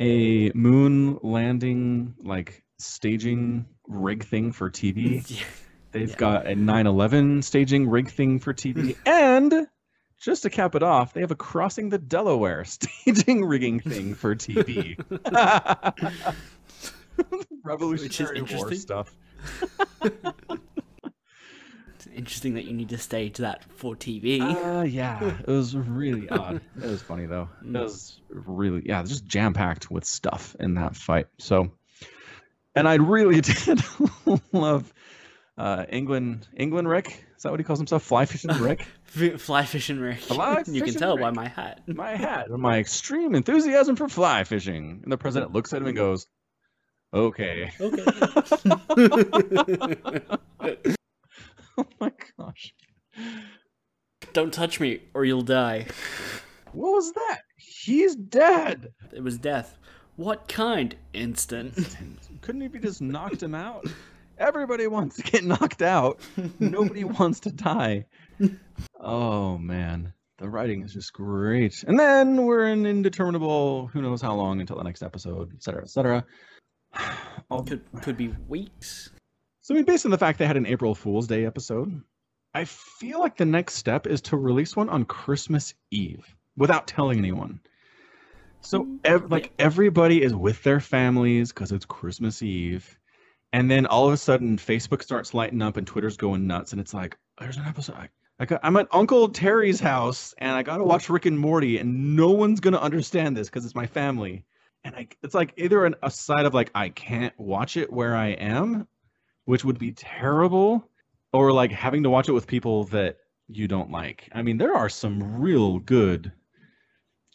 a moon landing like staging rig thing for TV. Yeah. They've Yeah. got a 9/11 staging rig thing for TV, and just to cap it off, they have a crossing the Delaware staging rigging thing for TV. Revolutionary War stuff. It's interesting that you need to stage that for TV. Uh, yeah, it was really odd. It was funny though. It Mm. was really yeah, just jam packed with stuff in that fight. So, and I really did love uh, England. England Rick is that what he calls himself? Fly fishing Rick. Fly fishing Rick. Fly you can tell by my hat. My hat, and my extreme enthusiasm for fly fishing. And the president looks at him and goes, "Okay." Okay. Oh my gosh, Don't touch me or you'll die. what was that? He's dead. It was death. What kind? Instant. Couldn't he be just knocked him out? Everybody wants to get knocked out. Nobody wants to die. Oh man, the writing is just great. And then we're in indeterminable, who knows how long until the next episode, et cetera, et cetera. All- Could could be weeks. So I mean, based on the fact they had an April Fool's Day episode, I feel like the next step is to release one on Christmas Eve without telling anyone. So ev- like everybody is with their families because it's Christmas Eve, and then all of a sudden Facebook starts lighting up and Twitter's going nuts, and it's like, there's an episode. I, got, I'm at Uncle Terry's house and I got to watch Rick and Morty, and no one's gonna understand this because it's my family. And I, it's like either an, a side of like I can't watch it where I am, which would be terrible, or like having to watch it with people that you don't like. I mean, there are some real good,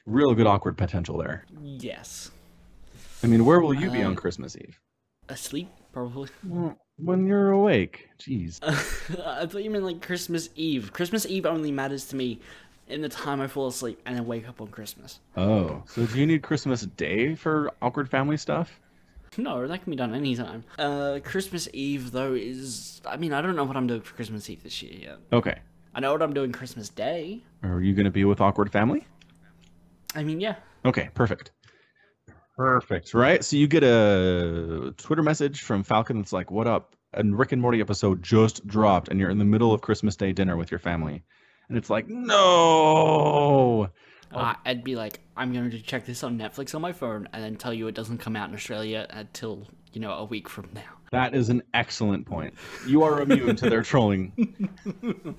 real good awkward potential there. Yes. I mean, where will you be on Um, Christmas Eve? Asleep, probably. Well, When you're awake. Jeez. I thought you meant like Christmas Eve. Christmas Eve only matters to me in the time I fall asleep and I wake up on Christmas. Oh, so do you need Christmas Day for awkward family stuff? No, that can be done anytime. Uh, Christmas Eve though is. I mean, I don't know what I'm doing for Christmas Eve this year yet. Okay. I know what I'm doing Christmas Day. Are you going to be with awkward family? I mean, yeah. Okay, perfect. Perfect. Right? So you get a Twitter message from Falcon that's like, "What up? A Rick and Morty episode just dropped and you're in the middle of Christmas Day dinner with your family." And it's like, "No!" Uh, I'd be like, I'm going to check this on Netflix on my phone and then tell you it doesn't come out in Australia until, you know, a week from now. That is an excellent point. You are immune to their trolling.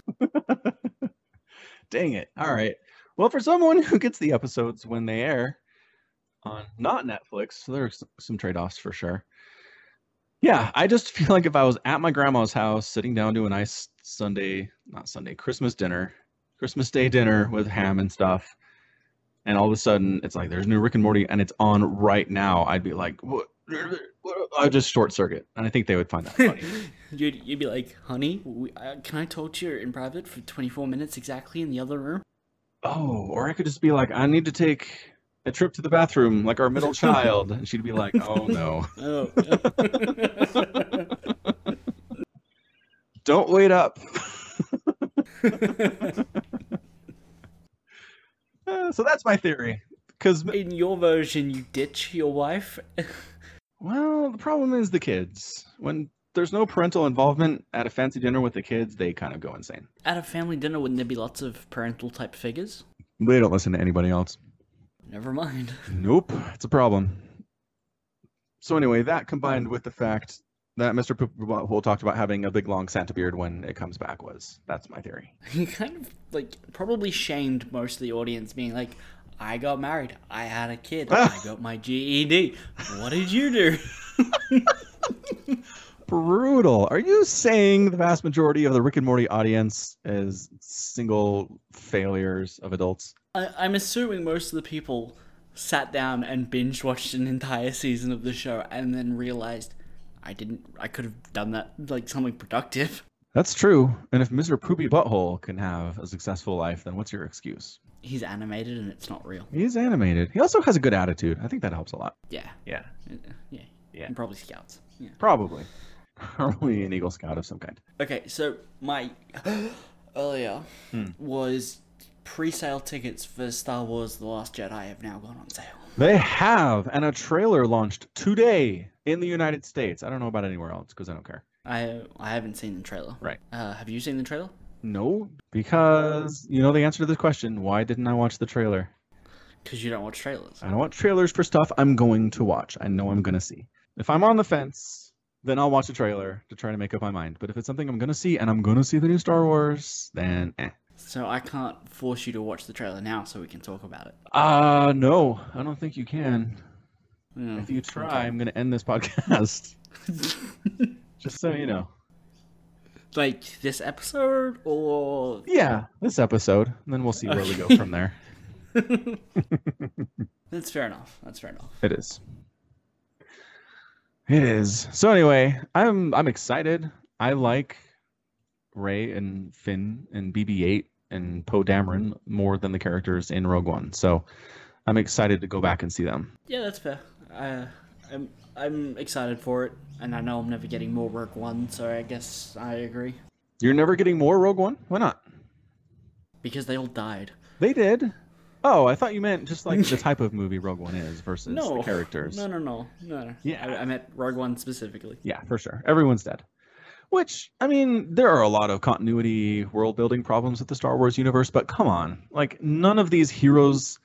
Dang it. All right. Well, for someone who gets the episodes when they air on not Netflix, so there's some trade offs for sure. Yeah, I just feel like if I was at my grandma's house sitting down to a nice Sunday, not Sunday, Christmas dinner, Christmas Day dinner with ham and stuff, and all of a sudden it's like there's new Rick and Morty and it's on right now, I'd be like, what? I'd just short circuit. And I think they would find that funny. You'd, you'd be like, honey, we, uh, can I talk to you in private for 24 minutes exactly in the other room? oh, or I could just be like, I need to take a trip to the bathroom like our middle child. And she'd be like, oh no. Oh. Don't wait up. Uh, so that's my theory. Because, in your version, you ditch your wife. well, the problem is the kids. When there's no parental involvement at a fancy dinner with the kids, they kind of go insane. At a family dinner, wouldn't there be lots of parental type figures? They don't listen to anybody else. Never mind. Nope, it's a problem. So anyway, that combined with the fact that Mr. Poop talked about having a big long Santa beard when it comes back was that's my theory. He kind of like probably shamed most of the audience, being like, "I got married, I had a kid, I got my GED. What did you do?" Brutal. Are you saying the vast majority of the Rick and Morty audience is single failures of adults? I, I'm assuming most of the people sat down and binge watched an entire season of the show and then realized I didn't. I could have done that like something productive. That's true. And if Mr. Poopy Butthole can have a successful life, then what's your excuse? He's animated and it's not real. He's animated. He also has a good attitude. I think that helps a lot. Yeah, Yeah. Yeah, Yeah. And probably scouts. Yeah. Probably. Probably an Eagle Scout of some kind. Okay, so my earlier Hmm. was pre-sale tickets for Star Wars: The Last Jedi have now gone on sale. They have, and a trailer launched today in the United States. I don't know about anywhere else because I don't care. I I haven't seen the trailer. Right. Uh, have you seen the trailer? No, because you know the answer to this question. Why didn't I watch the trailer? Because you don't watch trailers. I don't watch trailers for stuff I'm going to watch. I know I'm going to see. If I'm on the fence, then I'll watch a trailer to try to make up my mind. But if it's something I'm going to see and I'm going to see the new Star Wars, then eh. So I can't force you to watch the trailer now, so we can talk about it. Uh, no, I don't think you can. Yeah. If you try, I'm going to end this podcast. Just so you know. like this episode, or Yeah, this episode. And then we'll see where we go from there. that's fair enough. That's fair enough. It is. It is. So anyway, I'm I'm excited. I like Rey and Finn and BB-8 and Poe Dameron mm-hmm. more than the characters in Rogue One. So I'm excited to go back and see them. Yeah, that's fair. Uh, I'm I'm excited for it, and I know I'm never getting more Rogue One, so I guess I agree You're never getting more Rogue One? Why not? because they all died. They did. Oh, I thought you meant just like the type of movie Rogue One is versus No the characters. No, no, no, no. no. Yeah. I, I meant Rogue One specifically. Yeah, for sure. Everyone's dead. Which, I mean, there are a lot of continuity, world building problems with the Star Wars universe, but come on. Like, none of these heroes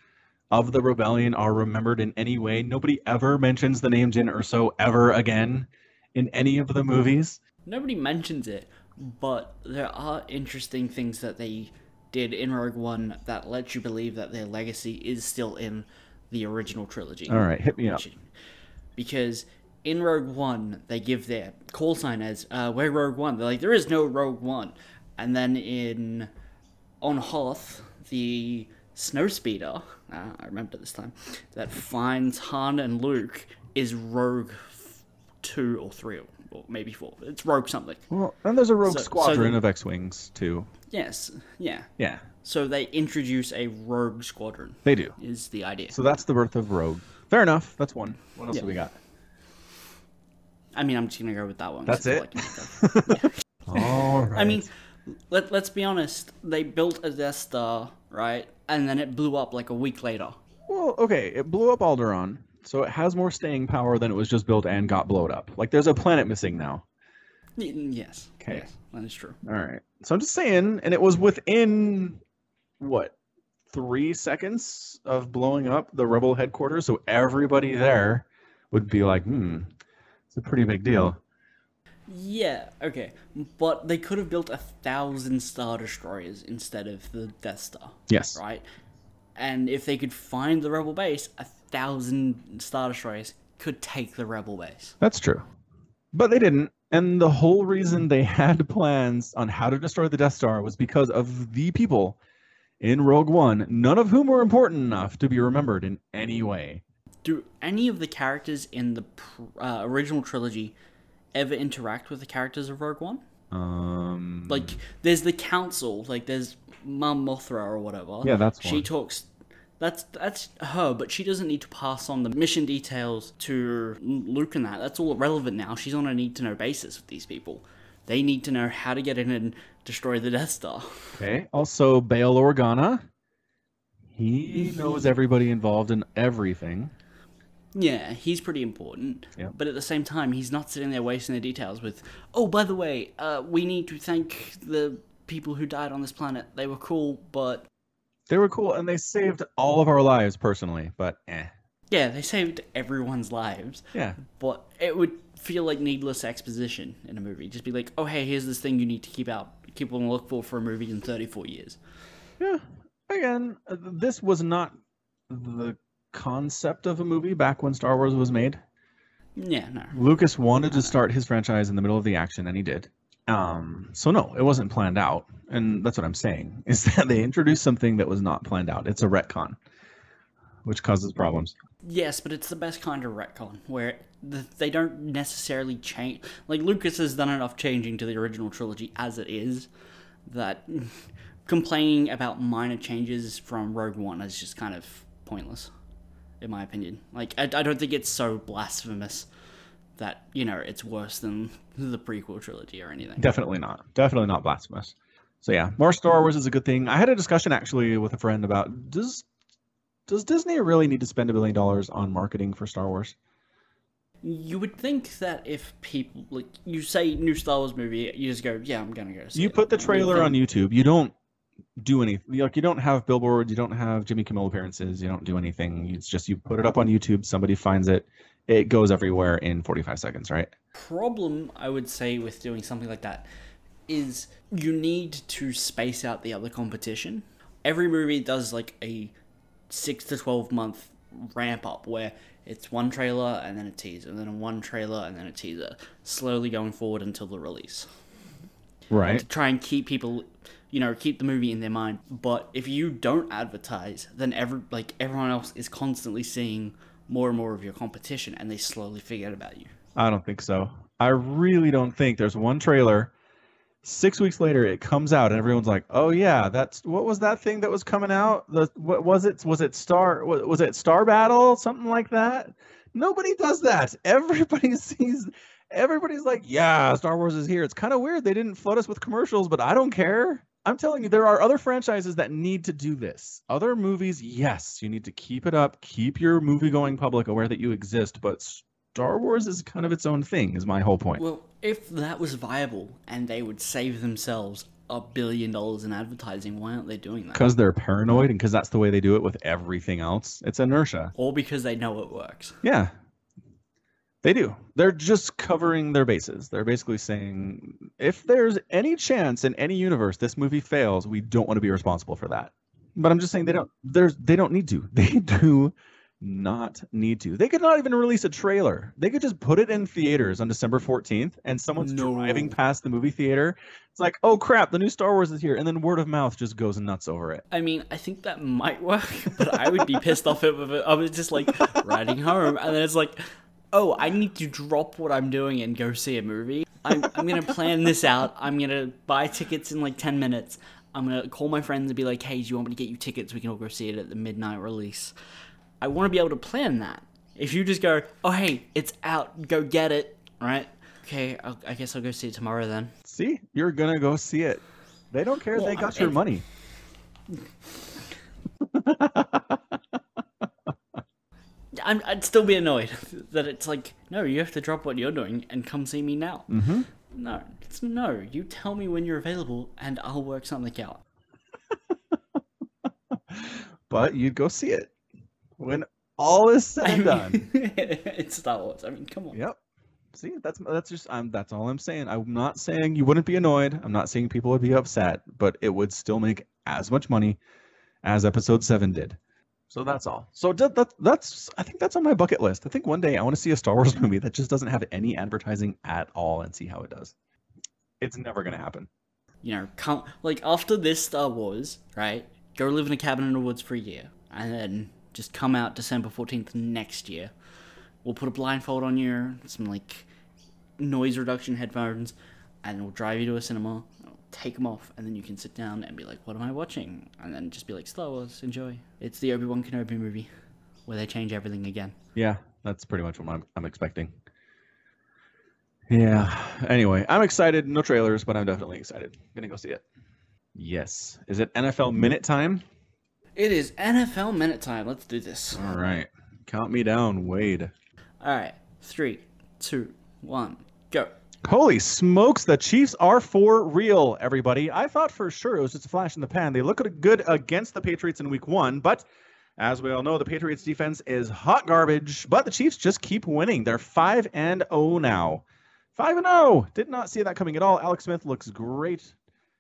of the rebellion are remembered in any way. Nobody ever mentions the name Jyn Erso ever again in any of the movies. Nobody mentions it, but there are interesting things that they did in Rogue One that lets you believe that their legacy is still in the original trilogy. All right, hit me up. Because in Rogue One, they give their call sign as uh, "We're Rogue One." They're like, "There is no Rogue One," and then in on Hoth, the snowspeeder, uh, I remember this time, that finds Han and Luke is Rogue f- two or three or maybe four. It's Rogue something. Well, and there's a rogue So- so squadron the- of X-wings too. Yes, yeah. Yeah, So they introduce a Rogue squadron. they do. Is the idea? So that's the birth of Rogue. Fair enough. That's one. What else Yeah. do we got? I mean, I'm just gonna go with that one. That's I it? like it. All right. I mean, let let's be honest. They built a Death Star, right, and then it blew up like a week later. well, okay. It blew up Alderaan, so it has more staying power than it was just built and got blown up. Like there's a planet missing now. Y- Yes. 'Kay. Yes, that is true. All right. So I'm just saying, and it was within what three seconds of blowing up the rebel headquarters. So everybody there would be like, "Hmm, it's a pretty big deal." Yeah. Okay. But they could have built a thousand Star Destroyers instead of the Death Star, Yes. right? And if they could find the Rebel base, a thousand Star Destroyers could take the Rebel base. That's true. But they didn't. And the whole reason they had plans on how to destroy the Death Star was because of the people in Rogue One, none of whom were important enough to be remembered in any way. Do any of the characters in the pr- uh, original trilogy ever interact with the characters of Rogue One? Um, Like, there's the council, like there's Mum Mothra or whatever. Yeah, that's she one. talks. That's that's her, but she doesn't need to pass on the mission details to Luke and that. That's all relevant now. She's on a need to know basis with these people. They need to know how to get in and destroy the Death Star. okay. Also, Bail Organa. He knows everybody involved in everything. Yeah, he's pretty important. Yeah. But at the same time, he's not sitting there wasting the details with, oh, by the way, uh, we need to thank the people who died on this planet. They were cool, but They were cool, and they saved all of our lives personally. But eh, yeah, they saved everyone's lives. yeah. But it would feel like needless exposition in a movie. Just be like, oh, hey, here's this thing you need to keep out, keep on the look for for a movie in 34 years. Yeah. Again, this was not the concept of a movie back when Star Wars was made. Yeah, no. Lucas wanted to start his franchise in the middle of the action, and he did. Um, so no, it wasn't planned out, and that's what I'm saying is that they introduced something that was not planned out. It's a retcon, which causes problems. Yes, but it's the best kind of retcon where the, they don't necessarily change. Like Lucas has done enough changing to the original trilogy as it is that complaining about minor changes from Rogue One is just kind of pointless, in my opinion. Like I, I don't think it's so blasphemous that you know it's worse than the prequel trilogy or anything. Definitely not. Definitely not blasphemous. So yeah, more Star Wars is a good thing. I had a discussion actually with a friend about does does Disney really need to spend a billion dollars on marketing for Star Wars? You would think that if people like you say new Star Wars movie, you just go, yeah, I'm gonna go. See You it." put the trailer on YouTube. You don't do anything. Like you don't have billboards. You don't have Jimmy Kimmel appearances. You don't do anything. It's just you put it up on YouTube. Somebody finds it. It goes everywhere in 45 seconds, right? problem I would say with doing something like that is you need to space out the other competition. Every movie does like a six to twelve month ramp up where it's one trailer and then a teaser, and then one trailer and then a teaser, slowly going forward until the release Right. to try and keep people, you know, keep the movie in their mind. But if you don't advertise, then every like everyone else is constantly seeing more and more of your competition, and they slowly forget about you. I don't think so. I really don't think there's one trailer. Six weeks later, it comes out, and everyone's like, "Oh yeah, that's what was that thing that was coming out? The what was it? Was it Star? Was, was it Star Battle? Something like that?" Nobody does that. Everybody sees. Everybody's like, "Yeah, Star Wars is here." It's kind of weird they didn't flood us with commercials, but I don't care. I'm telling you, there are other franchises that need to do this. Other movies, yes, you need to keep it up, keep your movie going public aware that you exist, but Star Wars is kind of its own thing, is my whole point. Well, if that was viable and they would save themselves a billion dollars in advertising, why aren't they doing that? Because they're paranoid and because that's the way they do it with everything else. It's inertia. Or because they know it works. Yeah. They do. They're just covering their bases. They're basically saying if there's any chance in any universe this movie fails, we don't want to be responsible for that. But I'm just saying they don't there's they don't need to. They do not need to. They could not even release a trailer. They could just put it in theaters on December 14th and someone's No. driving past the movie theater. It's like, "Oh crap, the new Star Wars is here." And then word of mouth just goes nuts over it. I mean, I think that might work, but I would be pissed off if it- I was just like riding home and then it's like, oh, I need to drop what I'm doing and go see a movie. I'm, I'm gonna plan this out. I'm gonna buy tickets in like 10 minutes. I'm gonna call my friends and be like, hey, do you want me to get you tickets? We can all go see it at the midnight release. I want to be able to plan that. If you just go, oh, hey, it's out, go get it, right? Okay, I'll, I guess I'll go see it tomorrow then. See? You're going to go see it. They don't care Well, they got I- your money. I'm, I'd still be annoyed that it's like, no, you have to drop what you're doing and come see me now. Mm-hmm. No, it's no. You tell me when you're available and I'll work something out. But you'd go see it when all is said and done. it's Star Wars. I mean, come on. Yep. See, that's that's just I'm that's all I'm saying. I'm not saying you wouldn't be annoyed. I'm not saying people would be upset, but it would still make as much money as episode 7 did. So that's all. So that, that that's I think that's on my bucket list. I think one day I want to see a Star Wars movie that just doesn't have any advertising at all and see how it does. It's never to happen. You know, come like after this Star Wars, right? Go live in a cabin in the woods for a year, and then just come out December fourteenth next year. We'll put a blindfold on you, some like noise reduction headphones, and we'll drive you to a cinema. Take them off, and then you can sit down and be like, "What am I watching?" And then just be like, "Star Wars, enjoy." It's the Obi Wan Kenobi movie, where they change everything again. Yeah, that's pretty much what I'm, I'm expecting. Yeah. Anyway, I'm excited. No trailers, but I'm definitely excited. Gonna go see it. Yes. Is it NFL minute time? It is NFL minute time. Let's do this. All right. Count me down, Wade. All right, three, two, one, go. Holy smokes, the Chiefs are for real, everybody. I thought for sure it was just a flash in the pan. They look good against the Patriots in week one, but as we all know, the Patriots defense is hot garbage, but the Chiefs just keep winning. They're 5 and 0 now. 5 and 0. Did not see that coming at all. Alex Smith looks great.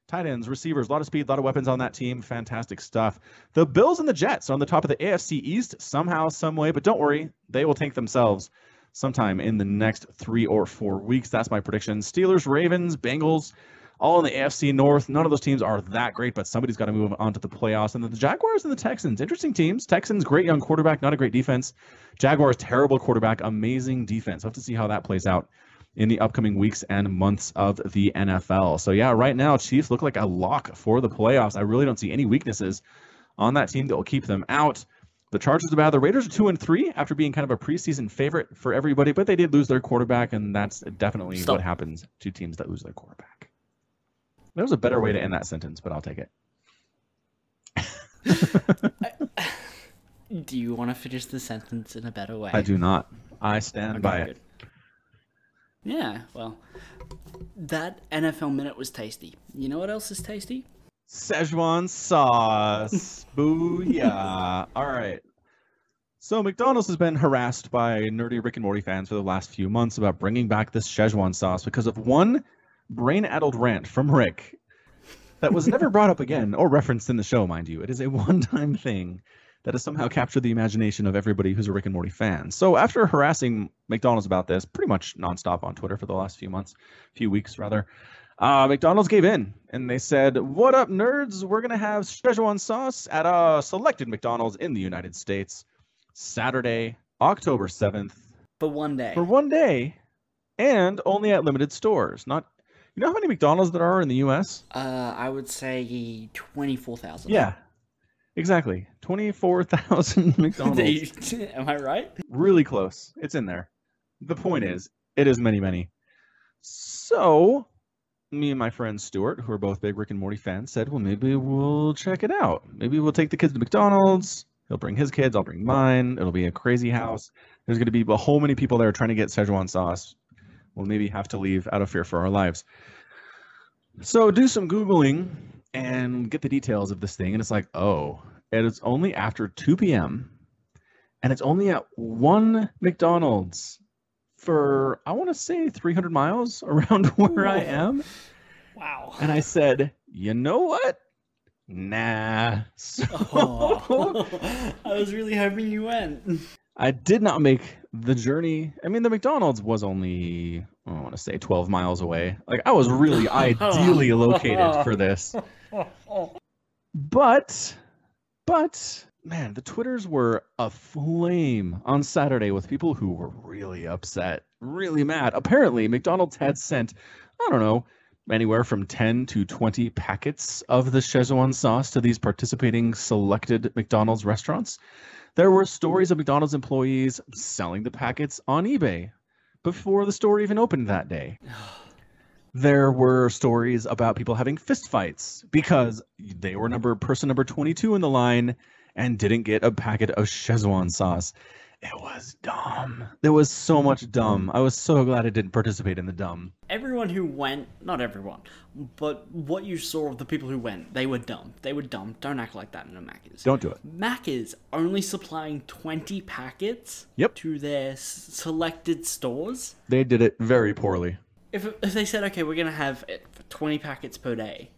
Tight ends, receivers, a lot of speed, a lot of weapons on that team. Fantastic stuff. The Bills and the Jets on the top of the AFC East somehow, some way, but don't worry, they will tank themselves sometime in the next three or four weeks. That's my prediction. Steelers, Ravens, Bengals, all in the AFC North. None of those teams are that great, but somebody's got to move on to the playoffs. And then the Jaguars and the Texans, interesting teams. Texans, great young quarterback, not a great defense. Jaguars, terrible quarterback, amazing defense. We'll have to see how that plays out in the upcoming weeks and months of the NFL. So yeah, right now Chiefs look like a lock for the playoffs. I really don't see any weaknesses on that team that will keep them out. The Chargers are bad. The Raiders are two and three after being kind of a preseason favorite for everybody, but they did lose their quarterback, and that's definitely Stop. what happens to teams that lose their quarterback. There was a better way to end that sentence, but I'll take it. Do you want to finish the sentence in a better way? I do not. I stand Okay, by it. Yeah, well, that NFL minute was tasty. You know what else is tasty? Szechuan sauce. Booyah. All right. So McDonald's has been harassed by nerdy Rick and Morty fans for the last few months about bringing back this Szechuan sauce because of one brain-addled rant from Rick that was never brought up again or referenced in the show, mind you. It is a one-time thing that has somehow captured the imagination of everybody who's a Rick and Morty fan. So after harassing McDonald's about this pretty much nonstop on Twitter for the last few months, few weeks rather, uh, McDonald's gave in and they said, "What up, nerds? We're gonna have Szechuan sauce at a selected McDonald's in the United States, Saturday, October seventh, For one day. for one day, and only at limited stores. Not, you know how many McDonald's there are in the U.S.? Uh, I would say 24,000. Yeah, exactly, twenty-four thousand McDonald's. Am I right? really close. It's in there. The point is, it is many, many. So, me and my friend Stuart, who are both big Rick and Morty fans, said, well, maybe we'll check it out. Maybe we'll take the kids to McDonald's. He'll bring his kids. I'll bring mine. It'll be a crazy house. There's going to be a whole many people there trying to get Szechuan sauce. We'll maybe have to leave out of fear for our lives. So, do some Googling and get the details of this thing. And it's like, oh, it is only after 2 p.m and it's only at one McDonald's for I want to say 300 miles around where I am. Wow. And I said, you know what? Nah. So Oh. I was really hoping you went. I did not make the journey. I mean, the McDonald's was only, I want to say 12 miles away. Like, I was really ideally located for this. But, but, man, the Twitters were aflame on Saturday with people who were really upset, really mad. Apparently, McDonald's had sent, I don't know, anywhere from 10 to 20 packets of the Szechuan sauce to these participating selected McDonald's restaurants. There were stories of McDonald's employees selling the packets on eBay before the store even opened that day. There were stories about people having fistfights because they were number person number 22 in the line and didn't get a packet of Szechuan sauce. It was dumb. There was so much dumb. I was so glad I didn't participate in the dumb. Everyone who went, not everyone, but what you saw of the people who went, they were dumb. They were dumb. Don't act like that in a Macca's. Don't do it. Macca's only supplying 20 packets Yep. to their s- selected stores. They did it very poorly. If, if they said, okay, we're going to have it for 20 packets per day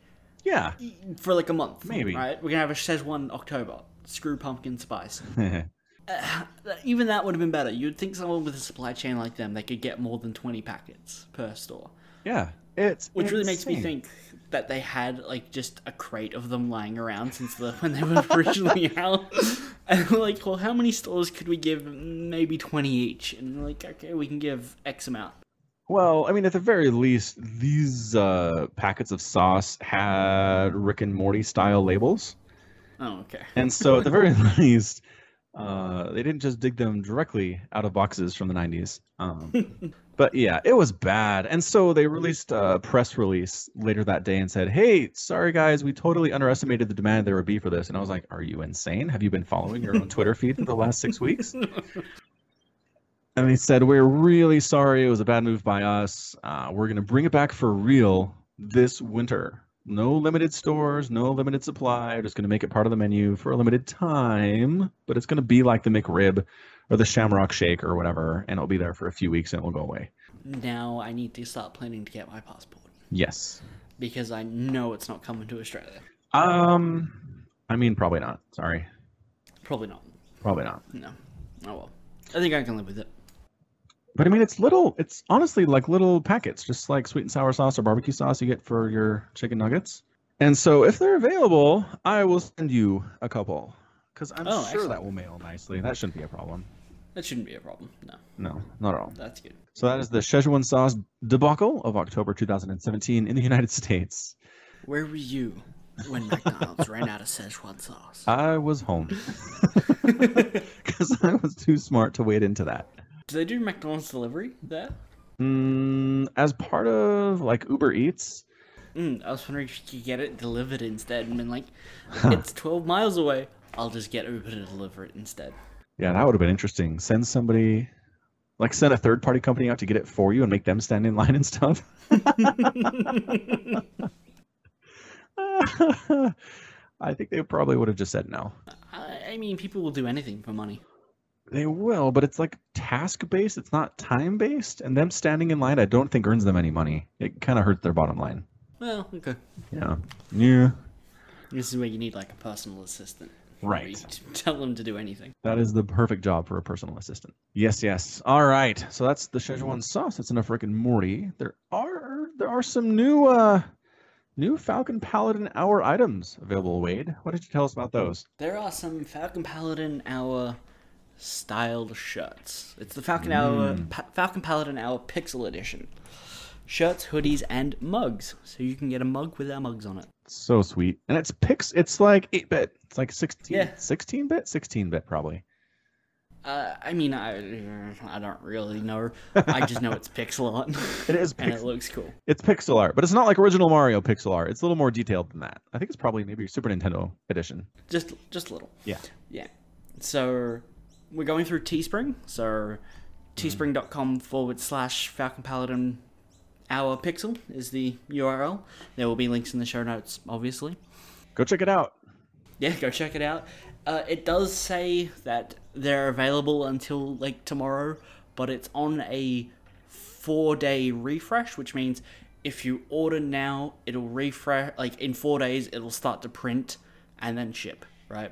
Yeah. for like a month. Maybe. Right? We're going to have a Szechuan October. Screw pumpkin spice. Even that would have been better. You'd think someone with a supply chain like them, they could get more than 20 packets per store. yeah. It's Which really makes me think that they had like just a crate of them lying around since the when they were originally out. And we're like, well, how many stores could we give? Maybe twenty each. And like, okay, we can give X amount. Well, I mean, at the very least, these uh, packets of sauce had Rick and Morty style labels. Oh, okay. And so, at the very least, uh, they didn't just dig them directly out of boxes from the 90s. Um, but yeah, it was bad. And so, they released a press release later that day and said, Hey, sorry guys, we totally underestimated the demand there would be for this. And I was like, Are you insane? Have you been following your own Twitter feed for the last six weeks? And they said, We're really sorry. It was a bad move by us. Uh, we're going to bring it back for real this winter. No limited stores, no limited supply. We're just going to make it part of the menu for a limited time. But it's going to be like the McRib or the Shamrock Shake or whatever. And it'll be there for a few weeks and it will go away. Now I need to start planning to get my passport Yes. because I know it's not coming to Australia. Um, I mean, probably not. Sorry. Probably not. Probably not. No. Oh well. I think I can live with it. But I mean, it's little, it's honestly like little packets, just like sweet and sour sauce or barbecue sauce you get for your chicken nuggets. And so if they're available, I will send you a couple because I'm Oh, sure excellent. that will mail nicely. That shouldn't be a problem. That shouldn't be a problem. No, No, not at all. that's good. So that is the Szechuan sauce debacle of October 2017 in the United States. Where were you when McDonald's ran out of Szechuan sauce? I was home because I was too smart to wade into that. Do they do McDonald's delivery there? Mm, as part of like Uber Eats, Mm, I was wondering if you could get it delivered instead and been like, it's 12 miles away. I'll just get Uber to deliver it instead. Yeah, that would have been interesting. Send somebody, like, send a third party company out to get it for you and make them stand in line and stuff. I think they probably would have just said no. I, I mean, people will do anything for money. They will, but it's like task based. It's not time based, and them standing in line, I don't think earns them any money. It kind of hurts their bottom line. Well, okay. Yeah. Yeah. This is where you need like a personal assistant. Right. Where you Tell them to do anything. That is the perfect job for a personal assistant. Yes, yes. All right. So that's the Szechuan sauce. That's enough Rick and Morty. There are there are some new uh new Falcon Paladin Hour items available, Wade. What did you tell us about those? There are some Falcon Paladin Hour styled shirts. It's the Falcon Hour pa- Falcon Paladin Hour Pixel Edition. Shirts, hoodies, and mugs. So you can get a mug with our mugs on it. So sweet. And it's pix it's like 8 bit. It's like 16 Yeah. 16 bit, 16 bit probably. Uh, I mean, I I don't really know. I just know it's pixel art, It is and it looks cool. it's pixel art, but it's not like original Mario pixel art. It's a little more detailed than that. I think it's probably maybe Super Nintendo edition. Just just a little. Yeah. Yeah. So we're going through Teespring. So teespring.com forward slash Falcon Paladin Hour Pixel is the URL. There will be links in the show notes, obviously. Go check it out. Yeah, go check it out. Uh, it does say that they're available until like tomorrow, but it's on a four day refresh, which means if you order now, it'll refresh like in four days. It'll start to print and then ship, right?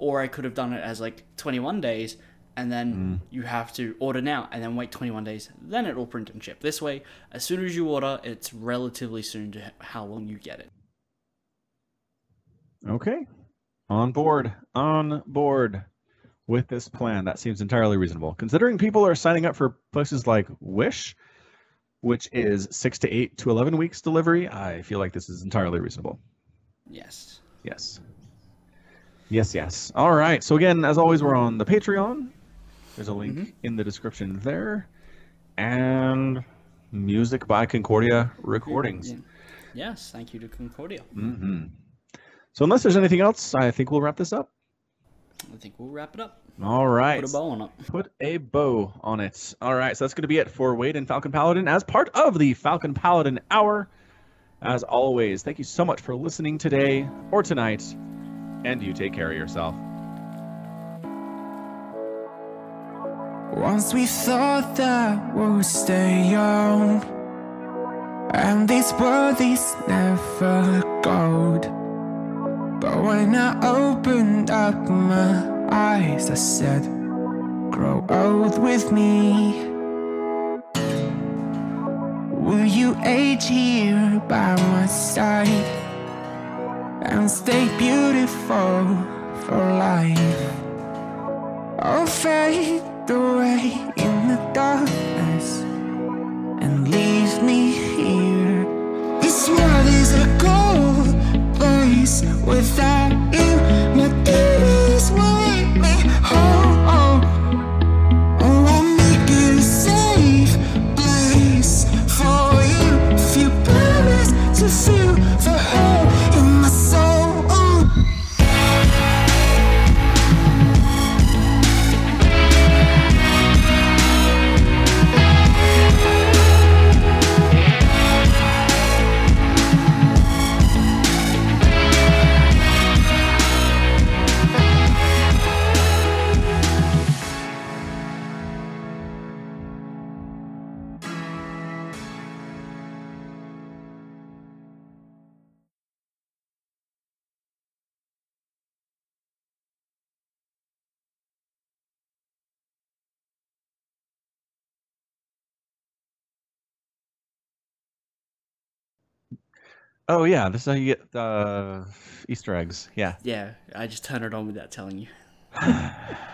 Or I could have done it as like 21 days and then hmm. you have to order now and then wait 21 days then it will print and ship this way as soon as you order it's relatively soon to how long you get it Okay. On board. On board with this plan. That seems entirely reasonable. Considering people are signing up for places like Wish, which is six to eight to 11 weeks delivery, I feel like this is entirely reasonable. yes Yes. Yes, yes. All right. So, again, as always, we're on the Patreon. There's a link in the description there. And music by Concordia Recordings. Yes thank you to concordia hmm So, unless there's anything else, I think we'll wrap this up. i think we'll wrap it up All right. put a bow on it Put a bow on it. All right, so that's going to be it for Wade and Falcon Paladin as part of the Falcon Paladin Hour. As always, thank you so much for listening today or tonight, and you take care of yourself. Once we thought that we'll stay young, and this world is never gold. But when I opened up my eyes, I said, Grow old with me. Will you age here by my side and stay beautiful for life? I'll fade away in the darkness and leave me here. This world is a cold place without you. Oh yeah, this is how you get uh, Easter eggs. Yeah. yeah i just turn it on without telling you